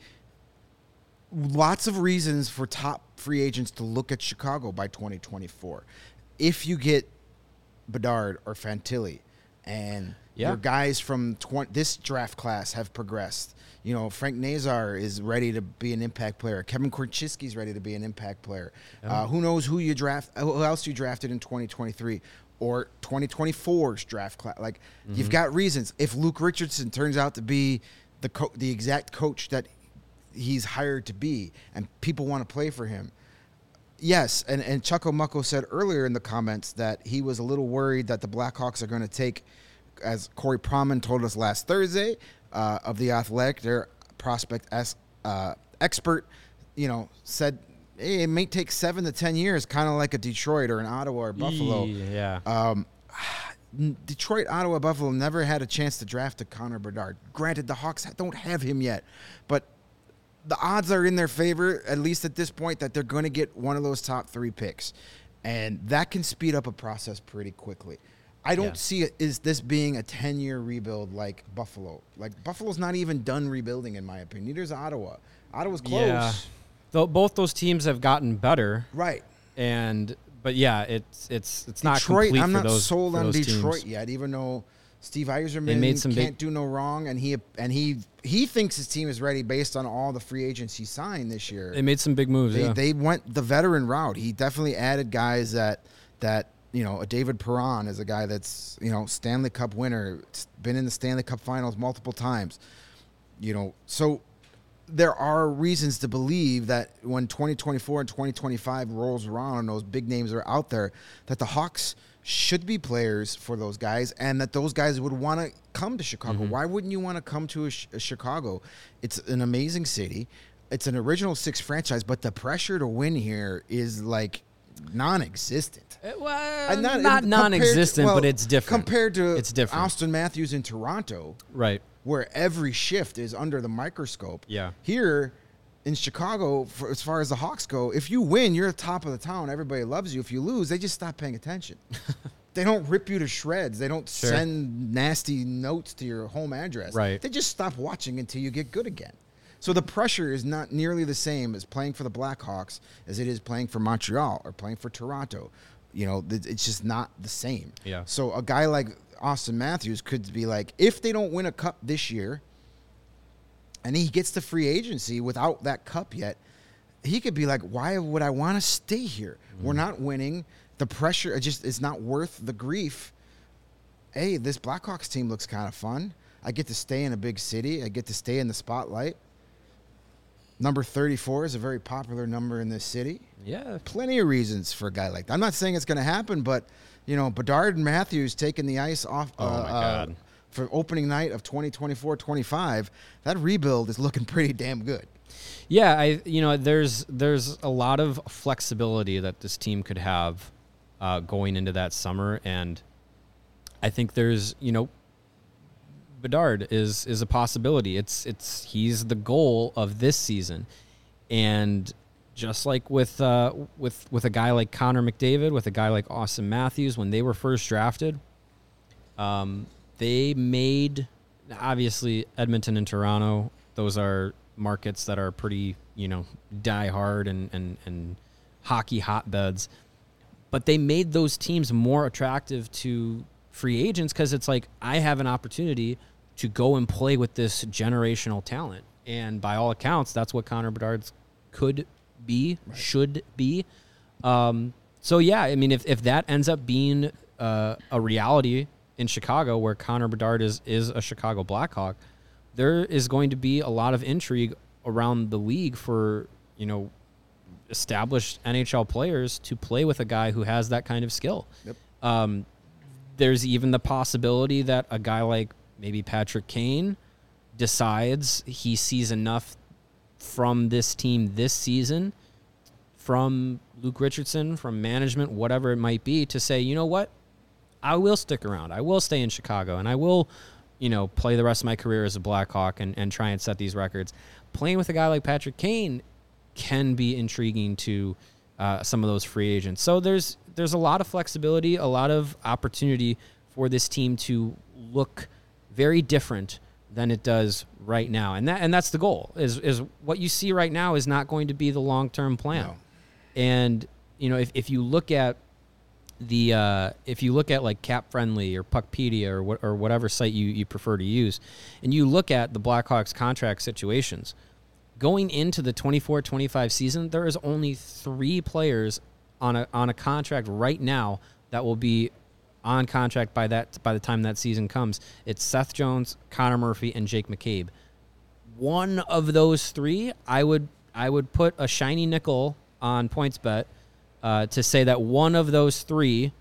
lots of reasons for top free agents to look at Chicago by 2024. If you get Bedard or Fantilli, and Yeah. your guys from 20, this draft class have progressed. You know, Frank Nazar is ready to be an impact player. Kevin Korchinski is ready to be an impact player. Uh, who knows who you draft? Who else you drafted in 2023 or 2024's draft class? Like you've got reasons. If Luke Richardson turns out to be the co- the exact coach that he's hired to be, and people want to play for him, Yes, and and Chucko Mucko said earlier in the comments that he was a little worried that the Blackhawks are going to take, as Corey Pronman told us last Thursday, uh, of the Athletic, their prospect as uh, expert, you know, said hey, it may take seven to ten years, kind of like a Detroit or an Ottawa or Buffalo. Yeah. Um, Detroit, Ottawa, Buffalo never had a chance to draft a Connor Bedard. Granted, the Hawks don't have him yet, but the odds are in their favor, at least at this point, that they're going to get one of those top three picks, and that can speed up a process pretty quickly. I don't Yeah. see it is this being a ten year rebuild like Buffalo. Like Buffalo's not even done rebuilding, in my opinion. Neither is Ottawa. Ottawa's close, Yeah. Though both those teams have gotten better, right? and but yeah, it's it's it's not Detroit, complete I'm not those. sold on Detroit teams. yet, even though Steve Yzerman made some can't big- do no wrong, and he and he he thinks his team is ready based on all the free agents he signed this year. They made some big moves. They, yeah. they went the veteran route. He definitely added guys that that you know a David Perron is a guy that's you know Stanley Cup winner, been in the Stanley Cup Finals multiple times. You know, so there are reasons to believe that when 2024 and 2025 rolls around and those big names are out there, that the Hawks should be players for those guys and that those guys would want to come to Chicago. Mm-hmm. Why wouldn't you want to come to a, a Chicago? It's an amazing city. It's an original six franchise, but the pressure to win here is like non-existent. Uh, well, And not, compared- non-existent, well, but it's different compared to it's different. Auston Matthews in Toronto right? where every shift is under the microscope. Yeah. Here in Chicago, for, as far as the Hawks go, if you win, you're the top of the town. Everybody loves you. If you lose, they just stop paying attention. they don't rip you to shreds. They don't Sure. send nasty notes to your home address. Right. They just stop watching until you get good again. So the pressure is not nearly the same as playing for the Blackhawks as it is playing for Montreal or playing for Toronto. You know, it's just not the same. Yeah. So a guy like Auston Matthews could be like, if they don't win a cup this year, and he gets the free agency without that cup yet, he could be like, why would I want to stay here? We're mm-hmm. not winning. The pressure it just is not worth the grief. Hey, this Blackhawks team looks kind of fun. I get to stay in a big city. I get to stay in the spotlight. Number 34 is a very popular number in this city Yeah. plenty of reasons for a guy like that. I'm not saying it's going to happen, but you know, Bedard and Matthews taking the ice off Oh, uh, my uh, for opening night of 2024-25, that rebuild is looking pretty damn good. Yeah, I you know there's there's a lot of flexibility that this team could have uh, going into that summer, and I think there's you know Bedard is is a possibility. It's it's he's the goal of this season, and just like with uh, with with a guy like Connor McDavid, with a guy like Auston Matthews, when they were first drafted, um, they made obviously Edmonton and Toronto. Those are markets that are pretty you know die hard and and and hockey hotbeds, but they made those teams more attractive to free agents because it's like I have an opportunity to go and play with this generational talent. And by all accounts, that's what Connor Bedard's could be, right. should be. Um, so yeah, I mean, if, if that ends up being uh, a reality in Chicago, where Connor Bedard is is a Chicago Blackhawk, there is going to be a lot of intrigue around the league for you know established NHL players to play with a guy who has that kind of skill. Yep. Um, there's even the possibility that a guy like maybe Patrick Kane decides he sees enough from this team this season, from Luke Richardson, from management, whatever it might be, to say, you know what, I will stick around. I will stay in Chicago, and I will, you know, play the rest of my career as a Blackhawk and, and try and set these records. Playing with a guy like Patrick Kane can be intriguing to uh, some of those free agents. So there's there's a lot of flexibility, a lot of opportunity for this team to look very different than it does right now. And that and that's the goal. Is is what you see right now is not going to be the long term plan. No. And you know, if, if you look at the uh, if you look at like Cap Friendly or Puckpedia or what, or whatever site you, you prefer to use, and you look at the Blackhawks contract situations, going into the 24-25 season, there is only three players on a on a contract right now that will be on contract by that by the time that season comes. It's Seth Jones, Connor Murphy, and Jake McCabe. One of those three, I would I would put a shiny nickel on PointsBet uh, to say that one of those three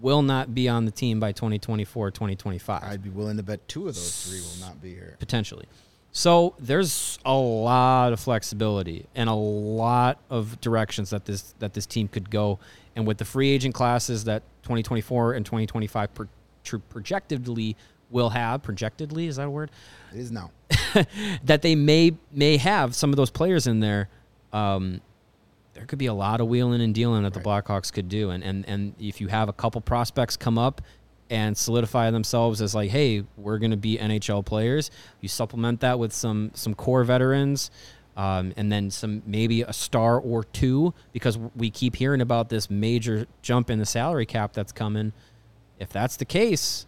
will not be on the team by 2024 2025 i'd be willing to bet two of those three will not be here potentially so there's a lot of flexibility and a lot of directions that this that this team could go. And with the free agent classes that 2024 and 2025 per, projectedly will have projectedly is that a word? It is now. That they may may have some of those players in there um, there could be a lot of wheeling and dealing that right. the Blackhawks could do. And, and and if you have a couple prospects come up and solidify themselves as like hey we're going to be NHL players you supplement that with some some core veterans um, and then some maybe a star or two because we keep hearing about this major jump in the salary cap that's coming. If that's the case,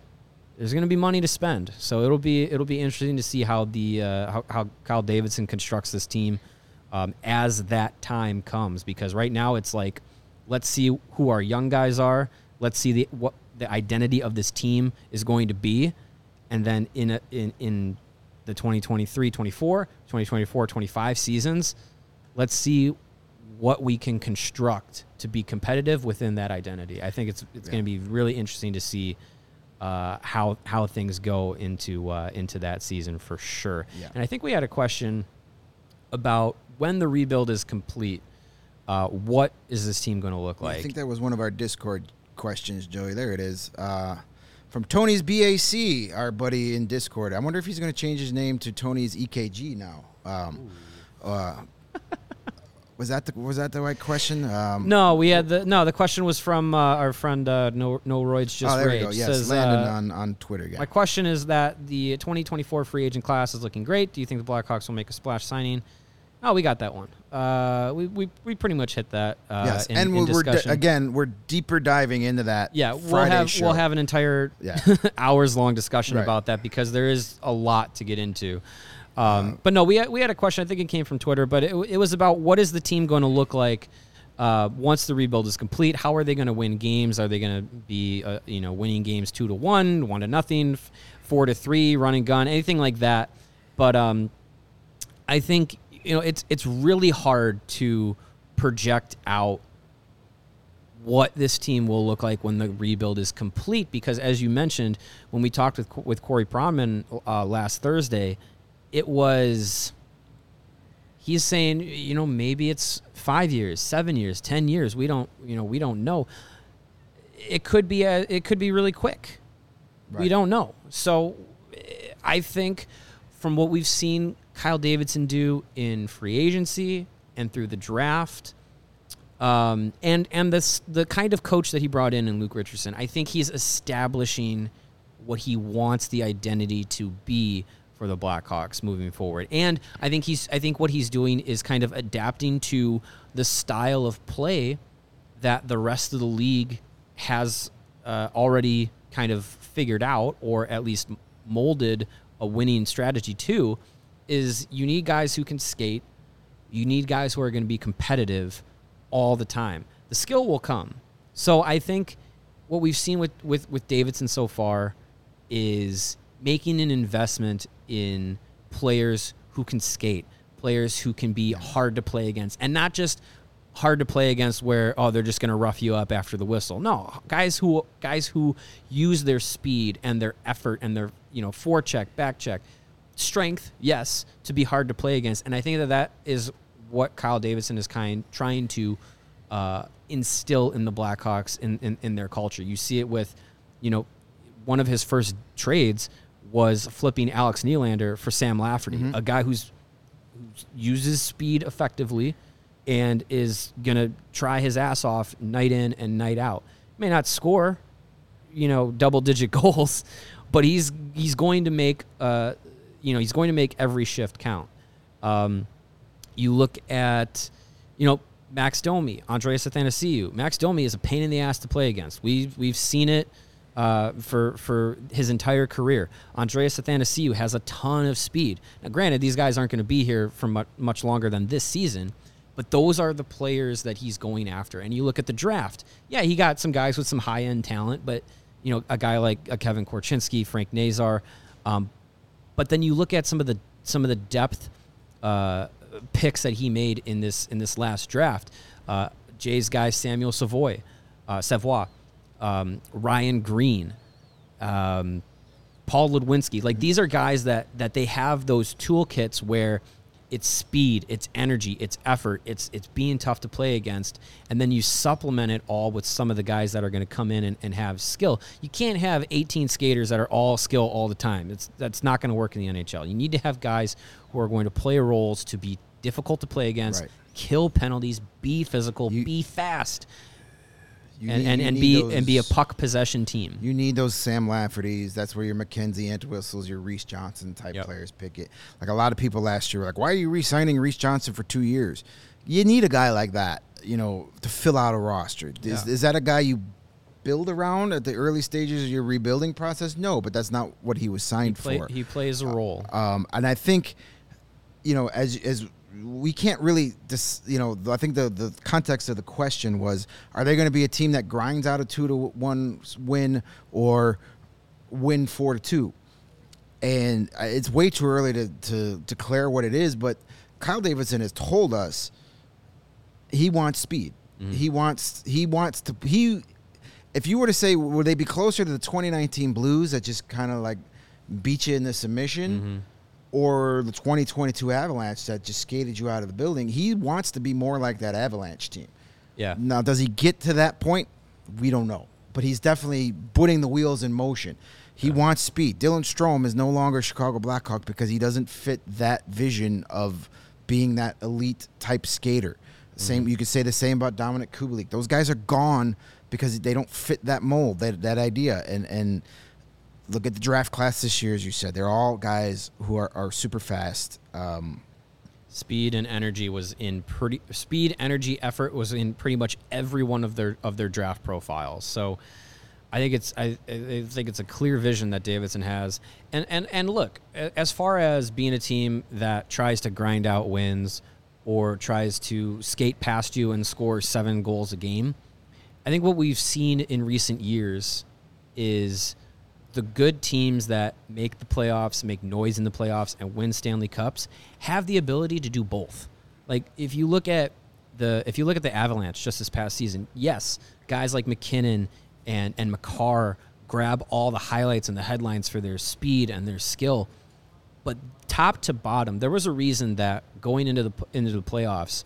there's going to be money to spend. So it'll be it'll be interesting to see how the uh, how, how Kyle Davidson constructs this team um, as that time comes. Because right now it's like, let's see who our young guys are. Let's see the what the identity of this team is going to be, and then in a, in in the 2023 24, 2024 25 seasons. Let's see what we can construct to be competitive within that identity. I think it's it's yeah. going to be really interesting to see uh, how how things go into uh, into that season for sure. Yeah. And I think we had a question about when the rebuild is complete. Uh, what is this team going to look like? I think that was one of our Discord questions, Joey. There it is. Uh, from Tony's BAC, our buddy in Discord. I wonder if he's going to change his name to Tony's EKG now. Um, uh, was that the was that the right question? Um, no, we had the no. The question was from uh, our friend uh, No No Roids just oh, there Rage. We go. Yes, Says, Landon uh, on on Twitter. Yeah. My question is that the 2024 free agent class is looking great. Do you think the Blackhawks will make a splash signing? Oh, we got that one. Uh, we, we, we pretty much hit that. Uh, yes, in, and in we're, di- again we're deeper diving into that. Yeah, we'll have show. we'll have an entire yeah. hours long discussion right. about that because there is a lot to get into. Um, uh, but no, we had, we had a question. I think it came from Twitter, but it, it was about what is the team going to look like uh, once the rebuild is complete. How are they going to win games? Are they going to be uh, you know winning games two to one, one to nothing, four to three, running gun, anything like that? But um, I think you know, it's it's really hard to project out what this team will look like when the rebuild is complete. Because as you mentioned, when we talked with with Corey Pronman uh, last Thursday, it was he's saying you know maybe it's five years, seven years, ten years. We don't you know we don't know. It could be a it could be really quick. We don't know. So I think from what we've seen Kyle Davidson do in free agency and through the draft, um, and and this the kind of coach that he brought in in Luke Richardson, I think he's establishing what he wants the identity to be for the Blackhawks moving forward. And I think he's I think what he's doing is kind of adapting to the style of play that the rest of the league has uh, already kind of figured out or at least molded a winning strategy to is you need guys who can skate. You need guys who are going to be competitive all the time. The skill will come. So i think what we've seen with with with davidson so far is making an investment in players who can skate players who can be hard to play against and not just hard to play against where oh they're just going to rough you up after the whistle. No, guys who guys who use their speed and their effort and their you know forecheck, back check, strength, yes, to be hard to play against. And I think that that is what Kyle Davidson is kind trying to uh, instill in the Blackhawks in, in in their culture. You see it with you know one of his first trades was flipping Alex Nylander for Sam Lafferty, a guy who's uses speed effectively and is going to try his ass off night in and night out. May not score, you know, double digit goals, but he's he's going to make uh you know, he's going to make every shift count. Um you look at you know, Max Domi, Andreas Athanasiou. Max Domi is a pain in the ass to play against. We've we've seen it uh, for for his entire career. Andreas Athanasiou has a ton of speed. Now, granted, these guys aren't going to be here for much, much longer than this season, but those are the players that he's going after. And you look at the draft. Yeah, he got some guys with some high end talent, but you know, a guy like a Kevin Korchinski, Frank Nazar. Um, but then you look at some of the some of the depth uh, picks that he made in this in this last draft. Uh, Jay's guy Samuel Savoie, uh, Savoie, um, Ryan Greene, um, Paul Ludwinski. Like these are guys that that they have those toolkits where it's speed, it's energy, it's effort, it's it's being tough to play against, and then you supplement it all with some of the guys that are going to come in and, and have skill. You can't have 18 skaters that are all skill all the time. It's that's not going to work in the NHL. You need to have guys who are going to play roles to be difficult to play against, Right. kill penalties, be physical, You- be fast, You and need- and, and be those- and be a puck possession team. You need those Sam Laffertys. That's where your Mackenzie Entwistles, your Reese Johnson type Yep. players pick it. Like a lot of people last year were like, why are you re-signing Reese Johnson for two years? You need a guy like that, you know, to fill out a roster. Is, Yeah. is that a guy you build around at the early stages of your rebuilding process? No, but that's not what he was signed Play, for. he plays a role. Um, and I think, you know, as as we can't really, dis, you know, I think the the context of the question was: Are they going to be a team that grinds out a two to one win or win four to two? And uh, it's way too early to to declare what it is. But Kyle Davidson has told us he wants speed. He wants he wants to he. If you were to say, would they be closer to the 2019 Blues that just kind of like beat you in the submission, or the 2022 Avalanche that just skated you out of the building? He wants to be more like that Avalanche team. Yeah. Now, does he get to that point? We don't know. But he's definitely putting the wheels in motion. He wants speed. Dylan Strome is no longer Chicago Blackhawk because he doesn't fit that vision of being that elite type skater. Same, mm-hmm. you could say the same about Dominik Kubalik. Those guys are gone because they don't fit that mold, that that idea. And and look at the draft class this year, as you said, they're all guys who are, are super fast. Um, speed and energy was in pretty speed energy effort was in pretty much every one of their of their draft profiles. So i think it's i, I think it's a clear vision that davidson has. And and and look as far as being a team that tries to grind out wins or tries to skate past you and score seven goals a game i think what we've seen in recent years is the good teams that make the playoffs, make noise in the playoffs, and win Stanley Cups have the ability to do both. Like if you look at the if you look at the Avalanche just this past season, yes, guys like MacKinnon and and Makar grab all the highlights and the headlines for their speed and their skill, but top to bottom, there was a reason that going into the into the playoffs,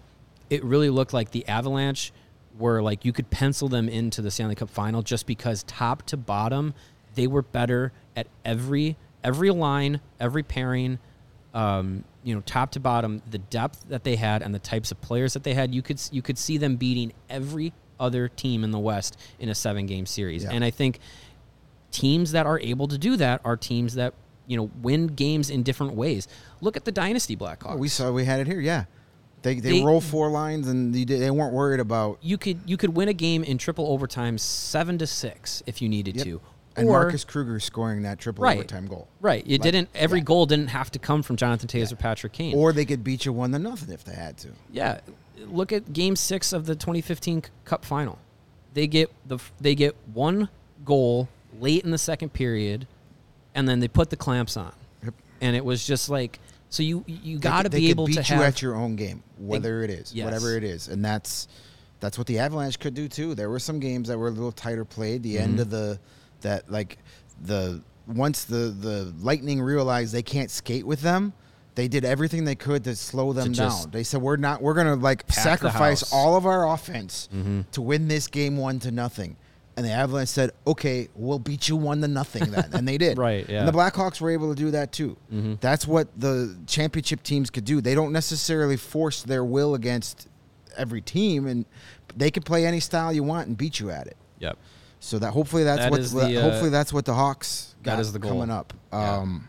it really looked like the Avalanche were like you could pencil them into the Stanley Cup final just because top to bottom they were better at every every line, every pairing, um, you know, top to bottom, the depth that they had and the types of players that they had, you could you could see them beating every other team in the West in a seven game series. Yeah. And I think teams that are able to do that are teams that you know win games in different ways. Look at the Dynasty Blackhawks. Oh, we saw we had it here. Yeah, they they, They- roll four lines and they, they weren't worried about. you could you could win a game in triple overtime seven to six if you needed Yep. to. And Or- Marcus Kruger scoring that triple Right. overtime goal. Right. It Like, didn't every yeah. goal didn't have to come from Jonathan Toews or Patrick Kane. Or they could beat you one to nothing if they had to. Yeah, look at Game Six of the 2015 Cup Final. They get the they get one goal late in the second period, and then they put the clamps on, Yep. and it was just like so you you got to they be could able beat to you have at your own game, whether it is yes. whatever it is, and that's that's what the Avalanche could do too. There were some games that were a little tighter played. The Mm-hmm. end of the that like the once the the Lightning realized they can't skate with them. They did everything they could to slow them just down. They said we're not we're gonna like sacrifice all of our offense Mm-hmm. to win this game one to nothing. And the Avalanche said, "Okay, we'll beat you one to nothing then," and they did. Right, yeah. And the Blackhawks were able to do that too. Mm-hmm. That's what the championship teams could do. They don't necessarily force their will against every team, and they can play any style you want and beat you at it. Yep. So that hopefully that's That what is the, uh, hopefully that's what the Hawks got is the goal. coming up. Yeah. Um,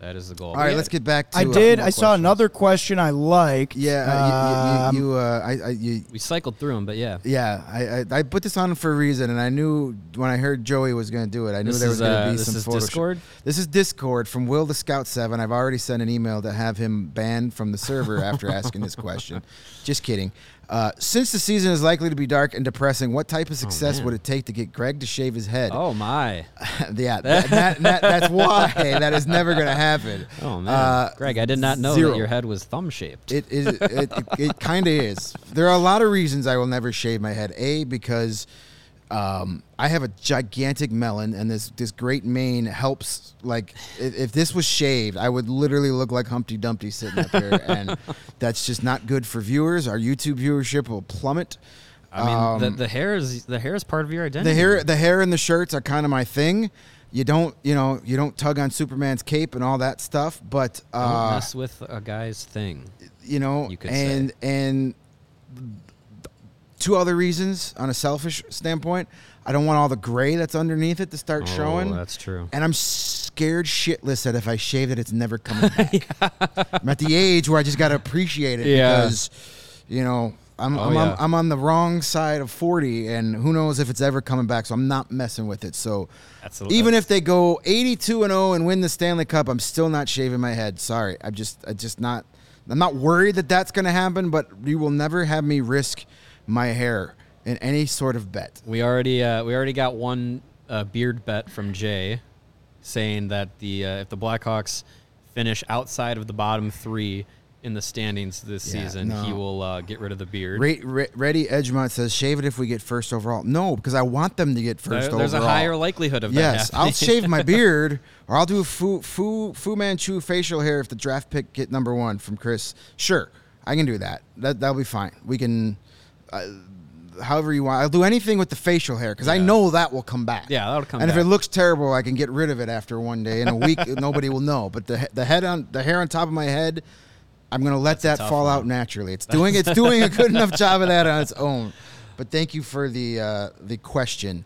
That is the goal. All right, let's get back to. I uh, did. more I saw questions. another question I liked. Yeah, uh, Um, you, you, you, uh, I, I, you, We cycled through them, but yeah. yeah, I, I, I put this on for a reason, and I knew when I heard Joey was going to do it, I knew This there is, was going to uh, be this some is Photoshop. Discord? This is Discord from Will the Scout Seven. I've already sent an email to have him banned from the server after asking this question. Just kidding. Uh, since the season is likely to be dark and depressing, what type of success man. would it take to get Greg to shave his head? Oh my. yeah, that, that, that, that's why that is never going to happen. Oh man. Uh, Greg, I did not know zero. that your head was thumb shaped. It is. It, it, it kind of is. There are a lot of reasons I will never shave my head. A because um, I have a gigantic melon, and this this great mane helps. Like if, if this was shaved, I would literally look like Humpty Dumpty sitting up here, and that's just not good for viewers. Our YouTube viewership will plummet. I mean, the, Um, the hair is the hair is part of your identity. the hair, the hair and the shirts are kind of my thing. You don't, you know, you don't tug on Superman's cape and all that stuff, but Don't uh, mess with a guy's thing. you know, You could and say. and two other reasons on a selfish standpoint. I don't want all the gray that's underneath it to start Oh, showing. that's true. And I'm scared shitless that if I shave it, it's never coming back. I'm at the age where I just got to appreciate it Yeah. because, you know, I'm Oh, I'm, yeah. on, I'm on the wrong side of 40, and who knows if it's ever coming back. So I'm not messing with it. So That's even if they go 82 and 0 and win the Stanley Cup, I'm still not shaving my head. Sorry, I'm just I just not. I'm not worried that that's going to happen, but you will never have me risk my hair in any sort of bet. We already uh, we already got one uh, beard bet from Jay, saying that the uh, if the Blackhawks finish outside of the bottom three in the standings this Yeah, season, he will uh, get rid of the beard. Re- Re- Ready Edgemont says, "Shave it if we get first overall." No, because I want them to get There- first there's overall. There's a higher likelihood of that. Yes, I'll shave my beard, or I'll do a Fu Fu Fu Manchu facial hair if the draft pick get number one from Chris. Sure, I can do that. That that'll be fine. We can, uh, however you want. I'll do anything with the facial hair because I Yeah. know that will come back. Yeah, that'll come And if back. it looks terrible, I can get rid of it after one day. In a week, nobody will know. But the he- the head on the hair on top of my head, I'm gonna let that tough fall one. out naturally. It's doing it's doing a good enough job of that on its own. But thank you for the uh, the question.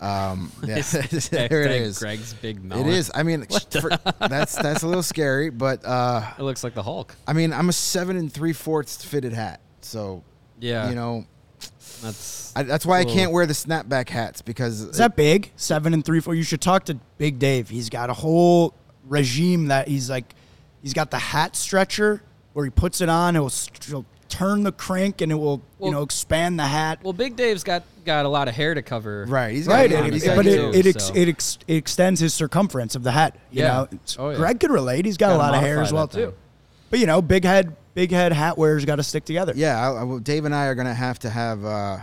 Um, yeah, there it is. Greg's big It melon. is. I mean, for, that's that's a little scary, but uh, It looks like the Hulk. I mean, I'm a seven and three fourths fitted hat, so Yeah, you know that's I, that's why I can't wear the snapback hats because Is that big? Seven and three, four. You should talk to Big Dave. He's got a whole regime that he's like, he's got the hat stretcher where he puts it on. It will st- it'll turn the crank and it will, Well- you know, expand the hat. well. Big Dave's got got a lot of hair to cover. right. He's got right, it, he's it- got but it, do it, ex, so. it, ex, it extends his circumference of the hat. You Yeah. know, Oh, yeah. Greg could relate. He's got a Gotta lot of hair as well that thing. too. But you know, big head, big head hat wearers got to stick together. Yeah, I, I, Dave and I are gonna have to have. Uh,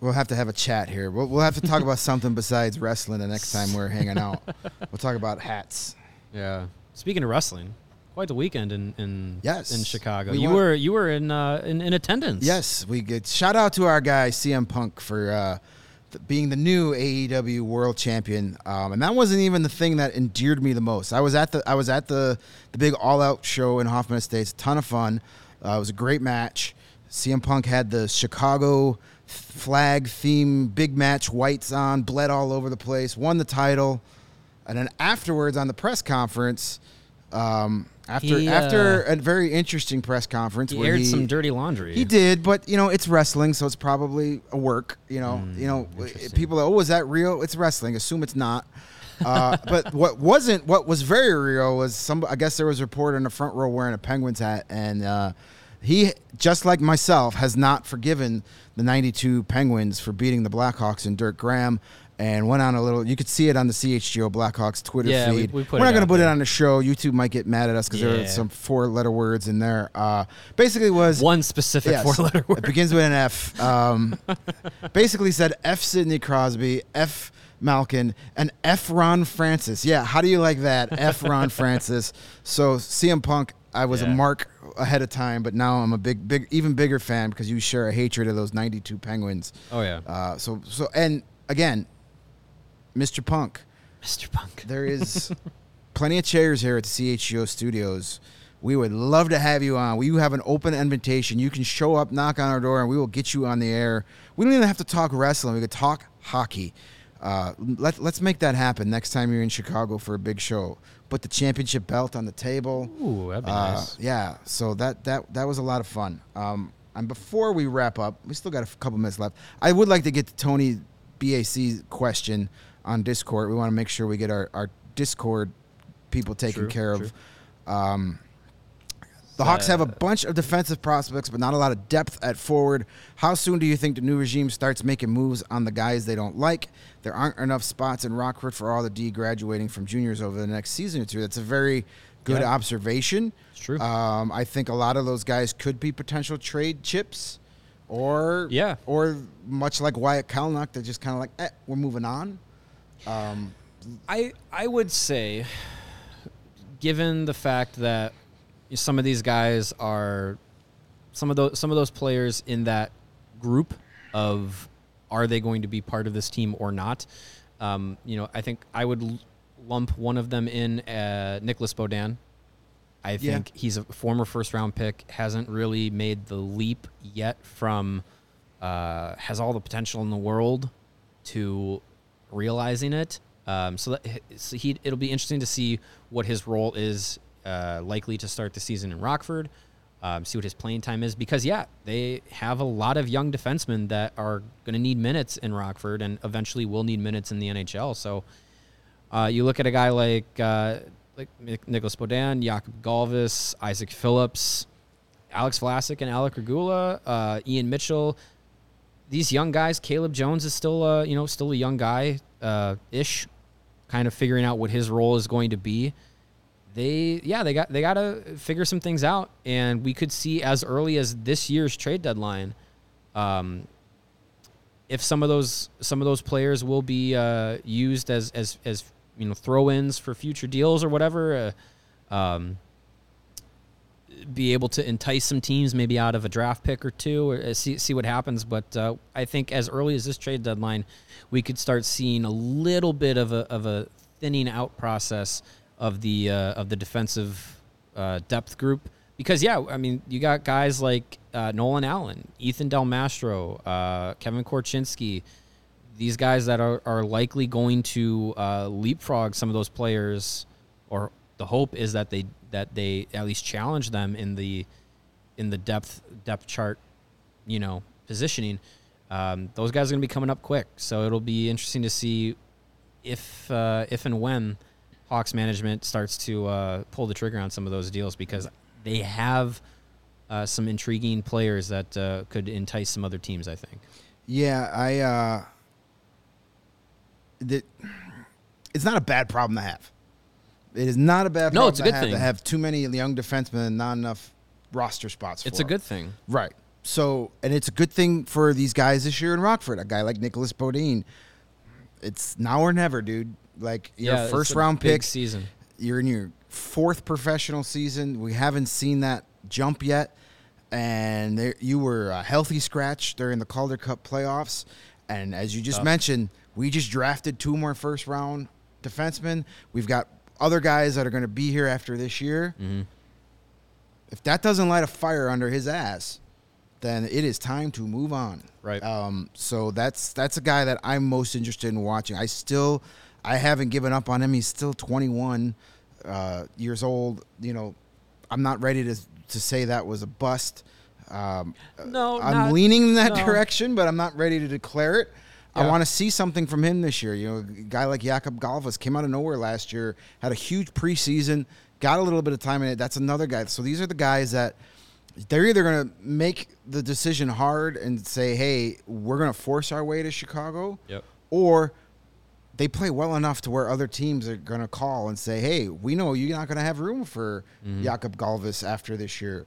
we'll have to have a chat here. We'll, we'll have to talk about something besides wrestling the next time we're hanging out. We'll talk about hats. Yeah. Speaking of wrestling, quite the weekend in in Yes. in Chicago. We you went- were you were in uh, in, in attendance. Yes, we get shout out to our guy CM Punk for uh, th- being the new AEW World Champion, um, and that wasn't even the thing that endeared me the most. I was at the I was at the the big All Out show in Hoffman Estates, ton of fun. Uh, it was a great match. CM Punk had the Chicago flag theme big match whites on, bled all over the place, won the title, and then afterwards on the press conference. Um, after He, after uh, a very interesting press conference He where aired he some dirty laundry. he did, but you know it's wrestling, so it's probably a work. You know, Mm, you know, people. Are, oh, is that real? It's wrestling. Assume it's not. Uh, but what wasn't, what was very real was some. I guess there was a reporter in the front row wearing a Penguins hat, and uh, he, just like myself, has not forgiven the '92 Penguins for beating the Blackhawks and Dirk Graham. And went on a little. You could see it on the CHGO Blackhawks Twitter Yeah, feed. we put are not going to put it on the show. YouTube might get mad at us because there Yeah. are some four-letter words in there. Uh, basically, was one specific Yes. four letter word. It begins with an F. Um, basically said F. Sidney Crosby, F. Malkin, and F. Ron Francis. Yeah, how do you like that? F. Ron Francis. So CM Punk, I was a mark ahead of time, but now I'm a big, big, even bigger fan because you share a hatred of those '92 Penguins. Oh yeah, Uh, so, so, and again, Mr. Punk. Mr. Punk. There is plenty of chairs here at the CHGO studios. We would love to have you on. We have an open invitation. You can show up, knock on our door, and we will get you on the air. We don't even have to talk wrestling. We could talk hockey. Uh, let, let's make that happen next time you're in Chicago for a big show. Put the championship belt on the table. Ooh, that'd be Uh, nice. Yeah, so that that that was a lot of fun. Um, and before we wrap up, we still got a couple minutes left. I would like to get to Tony BAC question on Discord. We want to make sure we get our, our Discord people taken True, care true. of. Um, the Hawks have a bunch of defensive prospects, but not a lot of depth at forward. How soon do you think the new regime starts making moves on the guys they don't like? There aren't enough spots in Rockford for all the D graduating from juniors over the next season or two. That's a very good Yeah. observation. It's true. Um, I think a lot of those guys could be potential trade chips, or Yeah. or much like Wyatt Kalynuk, they're just kind of like, eh, we're moving on. Um, I I would say, given the fact that some of these guys are some of those some of those players in that group of are they going to be part of this team or not? Um, you know, I think I would l- lump one of them in uh, Nicolas Beaudin. I Yeah. think he's a former first round pick, hasn't really made the leap yet from uh, has all the potential in the world to realizing it. Um, so that so he, it'll be interesting to see what his role is uh, likely to start the season in Rockford. Um, see what his playing time is because yeah, they have a lot of young defensemen that are going to need minutes in Rockford and eventually will need minutes in the NHL. So uh, you look at a guy like uh, like Nicolas Beaudin, Jakub Galvas, Isaac Phillips, Alex Vlasic, and Alec Regula, uh, Ian Mitchell. These young guys, Caleb Jones is still uh, you know still a young guy uh, ish, kind of figuring out what his role is going to be. They yeah they got they got to figure some things out, and we could see as early as this year's trade deadline. Um, if some of those some of those players will be uh, used as as as you know throw-ins for future deals or whatever, uh, um, be able to entice some teams maybe out of a draft pick or two, or uh, see see what happens. But uh, I think as early as this trade deadline, we could start seeing a little bit of a of a thinning out process of the uh, of the defensive uh, depth group. Because yeah, I mean, you got guys like uh, Nolan Allan, Ethan Del Mastro, uh, Kevin Korchinski, these guys that are, are likely going to leapfrog some of those players, or the hope is that they that they at least challenge them in the in the depth depth chart, you know, positioning. Um, those guys are going to be coming up quick, so it'll be interesting to see if uh, if and when Hawks management starts to uh, pull the trigger on some of those deals because they have uh, some intriguing players that uh, could entice some other teams. I think. Yeah, I. Uh, it's not a bad problem to have. It is not a bad No, it's a good have thing. to have too many young defensemen and not enough roster spots. It's a good thing. Right. So, and it's a good thing for these guys this year in Rockford. A guy like Nicolas Beaudin. It's now or never, dude. Like your yeah, first a round pick. season. You're in your fourth professional season. We haven't seen that jump yet. And there, you were a healthy scratch during the Calder Cup playoffs. And as you just mentioned, we just drafted two more first round defensemen. We've got other guys that are going to be here after this year. If that doesn't light a fire under his ass, then it is time to move on. Right. Um, so that's that's a guy that I'm most interested in watching. I still, I haven't given up on him. He's still 21 uh, years old. You know, I'm not ready to to say that was a bust. Um, No, I'm not- leaning in that no. direction, but I'm not ready to declare it. I want to see something from him this year. You know, a guy like Jakub Galvas came out of nowhere last year, had a huge preseason, got a little bit of time in it. That's another guy. So these are the guys that they're either going to make the decision hard and say, "Hey, we're going to force our way to Chicago," Yep. or they play well enough to where other teams are going to call and say, "Hey, we know you're not going to have room for mm-hmm. Jakub Galvas after this year.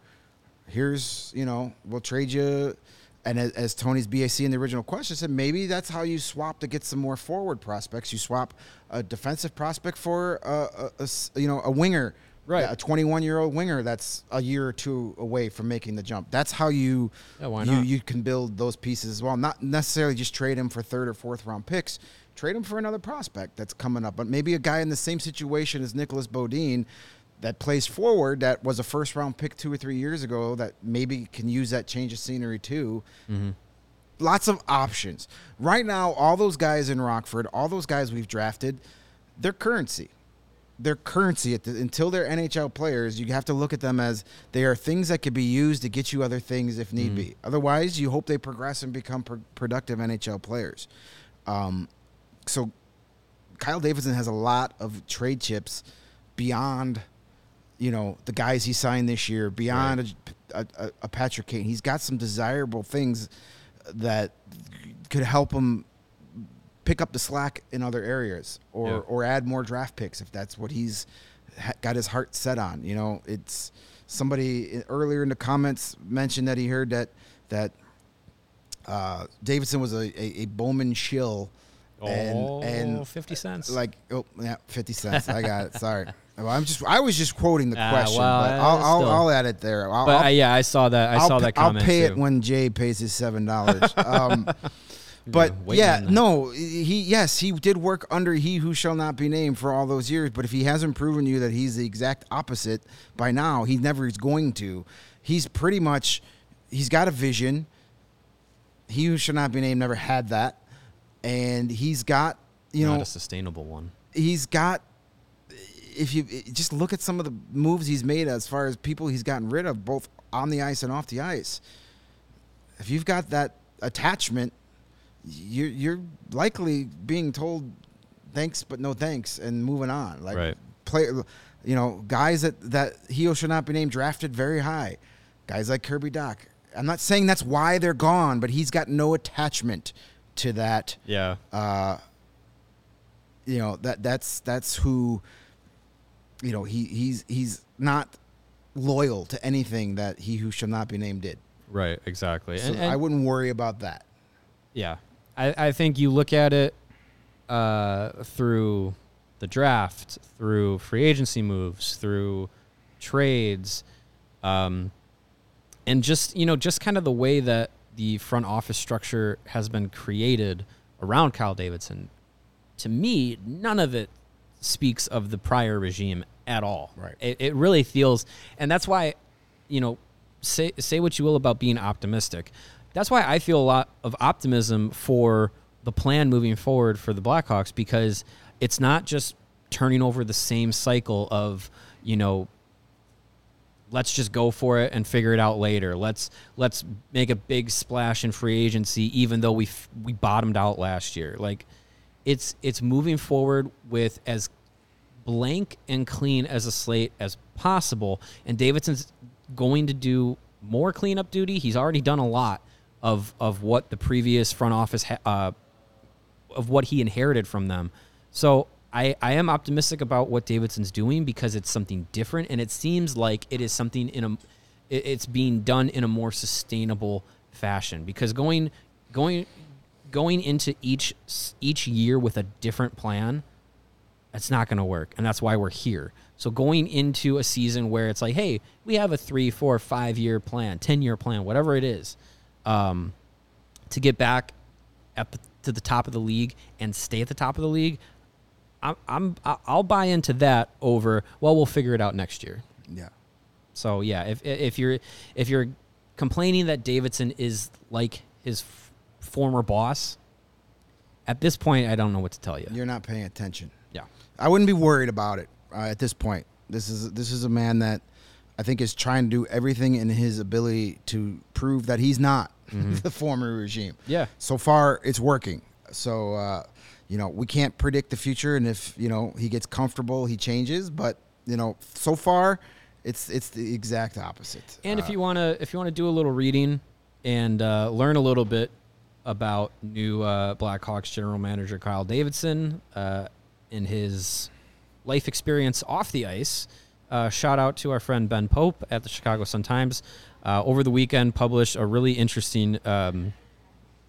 Here's, you know, we'll trade you." And as, as Tony's BAC in the original question said, maybe that's how you swap to get some more forward prospects. You swap a defensive prospect for a you know, a winger, Right. A 21 year old winger that's a year or two away from making the jump. That's how you Yeah, you, you can build those pieces as well. Not necessarily just trade him for third or fourth round picks. Trade him for another prospect that's coming up, but maybe a guy in the same situation as Nicolas Beaudin that plays forward that was a first round pick two or three years ago that maybe can use that change of scenery too. Lots of options. Right now, all those guys in Rockford, all those guys we've drafted, they're currency their currency at the, until they're NHL players. You have to look at them as they are things that could be used to get you other things if need be. Otherwise, you hope they progress and become pro- productive NHL players. Um, so, Kyle Davidson has a lot of trade chips beyond, you know, the guys he signed this year, beyond a, a, a Patrick Kane. He's got some desirable things that could help him pick up the slack in other areas or Yeah. or add more draft picks if that's what he's got his heart set on. You know, it's somebody earlier in the comments mentioned that he heard that that uh, Davidson was a, a, a Bowman shill. And, oh, and 50 cents. like oh yeah, fifty cents. I got it. Sorry, well, I'm just I was just quoting the Ah, question, well, but uh, I'll, I'll still. I'll add it there. I'll, but I'll, uh, yeah, I saw that. I I'll saw pa- that comment I'll pay too. it when Jay pays his seven dollars. Um, but waiting yeah, on that. no, he yes, he did work under he who shall not be named for all those years. But if he hasn't proven you that he's the exact opposite by now, he never is going to. He's pretty much he's got a vision. He who shall not be named never had that, and he's got you Not know a sustainable one. he's got if you just look at some of the moves he's made as far as people he's gotten rid of both on the ice and off the ice if you've got that attachment you're you're likely being told thanks but no thanks and moving on like Right. play you know guys that that he or should not be named drafted very high guys like Kirby Dach I'm not saying that's why they're gone but he's got no attachment to that Yeah. uh, you know that that's that's who you know he he's he's not loyal to anything that he who shall not be named did. right. Exactly. So and, and- I wouldn't worry about that. Yeah, I, I think you look at it uh, through the draft, through free agency moves, through trades, um, and just you know just kind of the way that the front office structure has been created around Kyle Davidson. To me, none of it speaks of the prior regime at all. Right. It, it really feels, and that's why, you know, say say what you will about being optimistic. That's why I feel a lot of optimism for the plan moving forward for the Blackhawks because it's not just turning over the same cycle of you know let's just go for it and figure it out later. Let's let's make a big splash in free agency, even though we f- we bottomed out last year. Like it's it's moving forward with as blank and clean as a slate as possible. And Davidson's going to do more cleanup duty. He's already done a lot of of what the previous front office ha- uh, of what he inherited from them. So I, I am optimistic about what Davidson's doing because it's something different and it seems like it is something in a it's being done in a more sustainable fashion because going going going into each each year with a different plan that's not going to work and that's why we're here so going into a season where it's like hey we have a three four five year plan ten year plan whatever it is um, to get back up to the top of the league and stay at the top of the league I'm, I'm I'll buy into that over well we'll figure it out next year Yeah. so yeah, if if you're if you're complaining that Davidson is like his f- former boss, at this point I don't know what to tell you. You're not paying attention. I wouldn't be worried about it uh, at this point. This is this is a man that I think is trying to do everything in his ability to prove that he's not the former regime. Yeah. So far, it's working. So uh, you know we can't predict the future, and if you know he gets comfortable, he changes. But you know, so far, it's it's the exact opposite. and Uh, if you wanna if you wanna do a little reading and uh, learn a little bit about new uh, Blackhawks general manager Kyle Davidson uh, in his life experience off the ice. Uh, shout out to our friend Ben Pope at the Chicago Sun Times. Uh, over the weekend, published a really interesting um,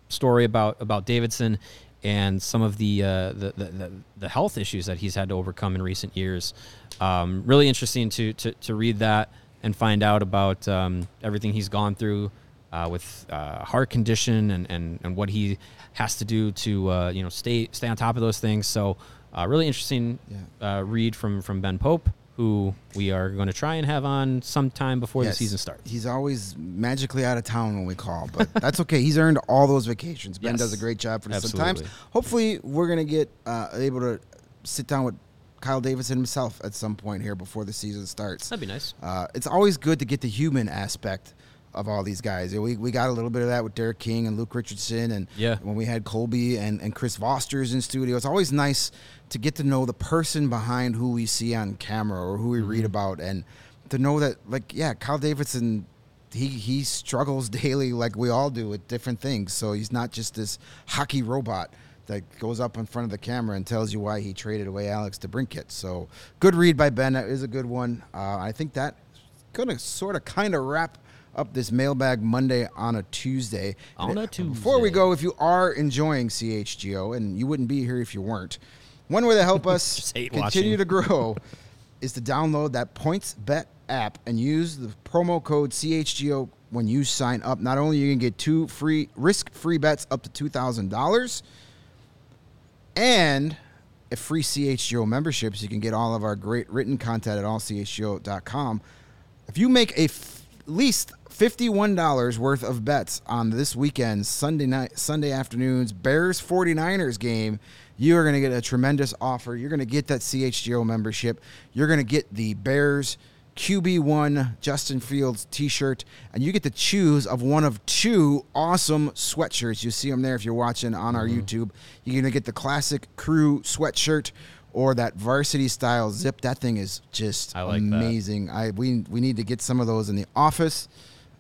story about about Davidson and some of the, uh, the, the the health issues that he's had to overcome in recent years. Um, really interesting to, to to read that and find out about um, everything he's gone through uh, with uh, heart condition and, and, and what he has to do to uh, you know stay stay on top of those things. So uh, really interesting uh, read from from Ben Pope, who we are going to try and have on sometime before Yes. the season starts. He's always magically out of town when we call, but that's okay. He's earned all those vacations. Ben Yes. does a great job for the Sun Absolutely. Times. Hopefully, we're gonna get uh, able to sit down with Kyle Davidson himself at some point here before the season starts. That'd be nice. Uh, it's always good to get the human aspect of all these guys. We, we got a little bit of that with Derek King and Luke Richardson, and Yeah. when we had Colby and, and Chris Vosters in studio. It's always nice to get to know the person behind who we see on camera or who we read Mm-hmm. about, and to know that, like, yeah, Kyle Davidson. He, he struggles daily like we all do with different things. So he's not just this hockey robot that goes up in front of the camera and tells you why he traded away Alex DeBrincat. So good read by Ben. That is a good one. Uh, I think that to sort of kind of wrap up this mailbag Monday on a Tuesday. On a it- Before we go, if you are enjoying CHGO, and you wouldn't be here if you weren't, one way to help us continue watching. to grow is to download that PointsBet app and use the promo code CHGO when you sign up. Not only are you can get two free risk-free bets up to two thousand dollars, and a free CHGO membership, so you can get all of our great written content at allchgo.com. If you make a f- at least $51 worth of bets on this weekend's Sunday night Sunday afternoon's Bears 49ers game, you are going to get a tremendous offer. You're going to get that CHGO membership. You're going to get the Bears QB1 Justin Fields t-shirt and you get to choose of one of two awesome sweatshirts. You see them there if you're watching on our YouTube. You're going to get the classic crew sweatshirt or that varsity style zip. That thing is just I like that. amazing. I we we need to get some of those in the office.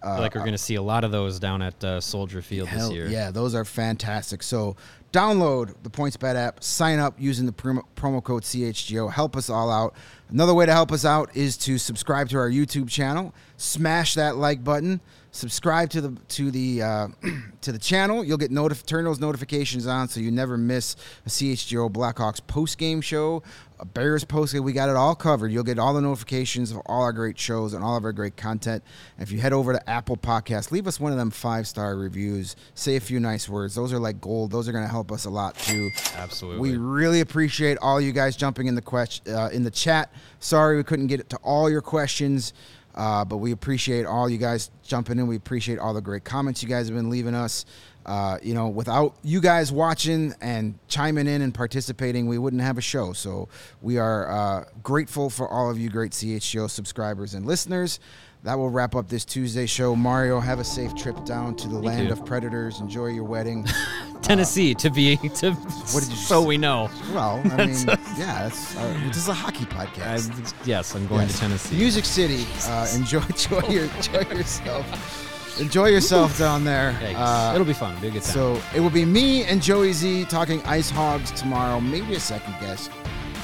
I feel like we're going to see a lot of those down at uh, Soldier Field Hell, this year. Yeah, those are fantastic. So download the PointsBet app, sign up using the promo, promo code CHGO. Help us all out. Another way to help us out is to subscribe to our YouTube channel. Smash that like button. Subscribe to the to the uh, to the channel. You'll get notif- turn those notifications on so you never miss a CHGO Blackhawks post game show, Bears post game. We got it all covered. You'll get all the notifications of all our great shows and all of our great content. And if you head over to Apple Podcasts, leave us one of them five star reviews. Say a few nice words. Those are like gold. Those are going to help us a lot too. Absolutely. We really appreciate all you guys jumping in the quest- uh, in the chat. Sorry we couldn't get to all your questions. Uh, but we appreciate all you guys jumping in. We appreciate all the great comments you guys have been leaving us. Uh, you know, without you guys watching and chiming in and participating, we wouldn't have a show. So we are uh, grateful for all of you great CHGO subscribers and listeners. That will wrap up this Tuesday show. Mario, have a safe trip down to the land you. of predators. Enjoy your wedding. Tennessee to be to What did you so say? we know. Well, I mean, yeah, that's, uh, this is a hockey I, podcast. yes, I'm going Yes. to Tennessee. Music City. Uh, enjoy, enjoy, your, enjoy yourself. Enjoy yourself down there. Uh, It'll be fun. It'll be a good time. so it will be me and Joey Z talking IceHogs tomorrow. Maybe a second guest.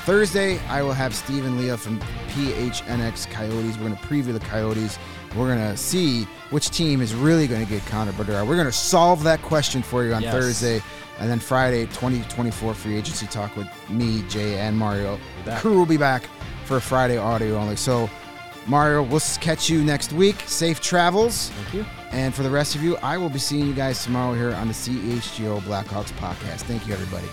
Thursday, I will have Steve and Leah from PHNX Coyotes. We're going to preview the Coyotes. We're going to see which team is really going to get Connor Bedard. We're going to solve that question for you on Yes. Thursday. And then Friday, 2024 free agency talk with me, Jay, and Mario. The crew will be back for Friday audio only. So, Mario, we'll catch you next week. Safe travels. Thank you. And for the rest of you, I will be seeing you guys tomorrow here on the CHGO Blackhawks podcast. Thank you, everybody.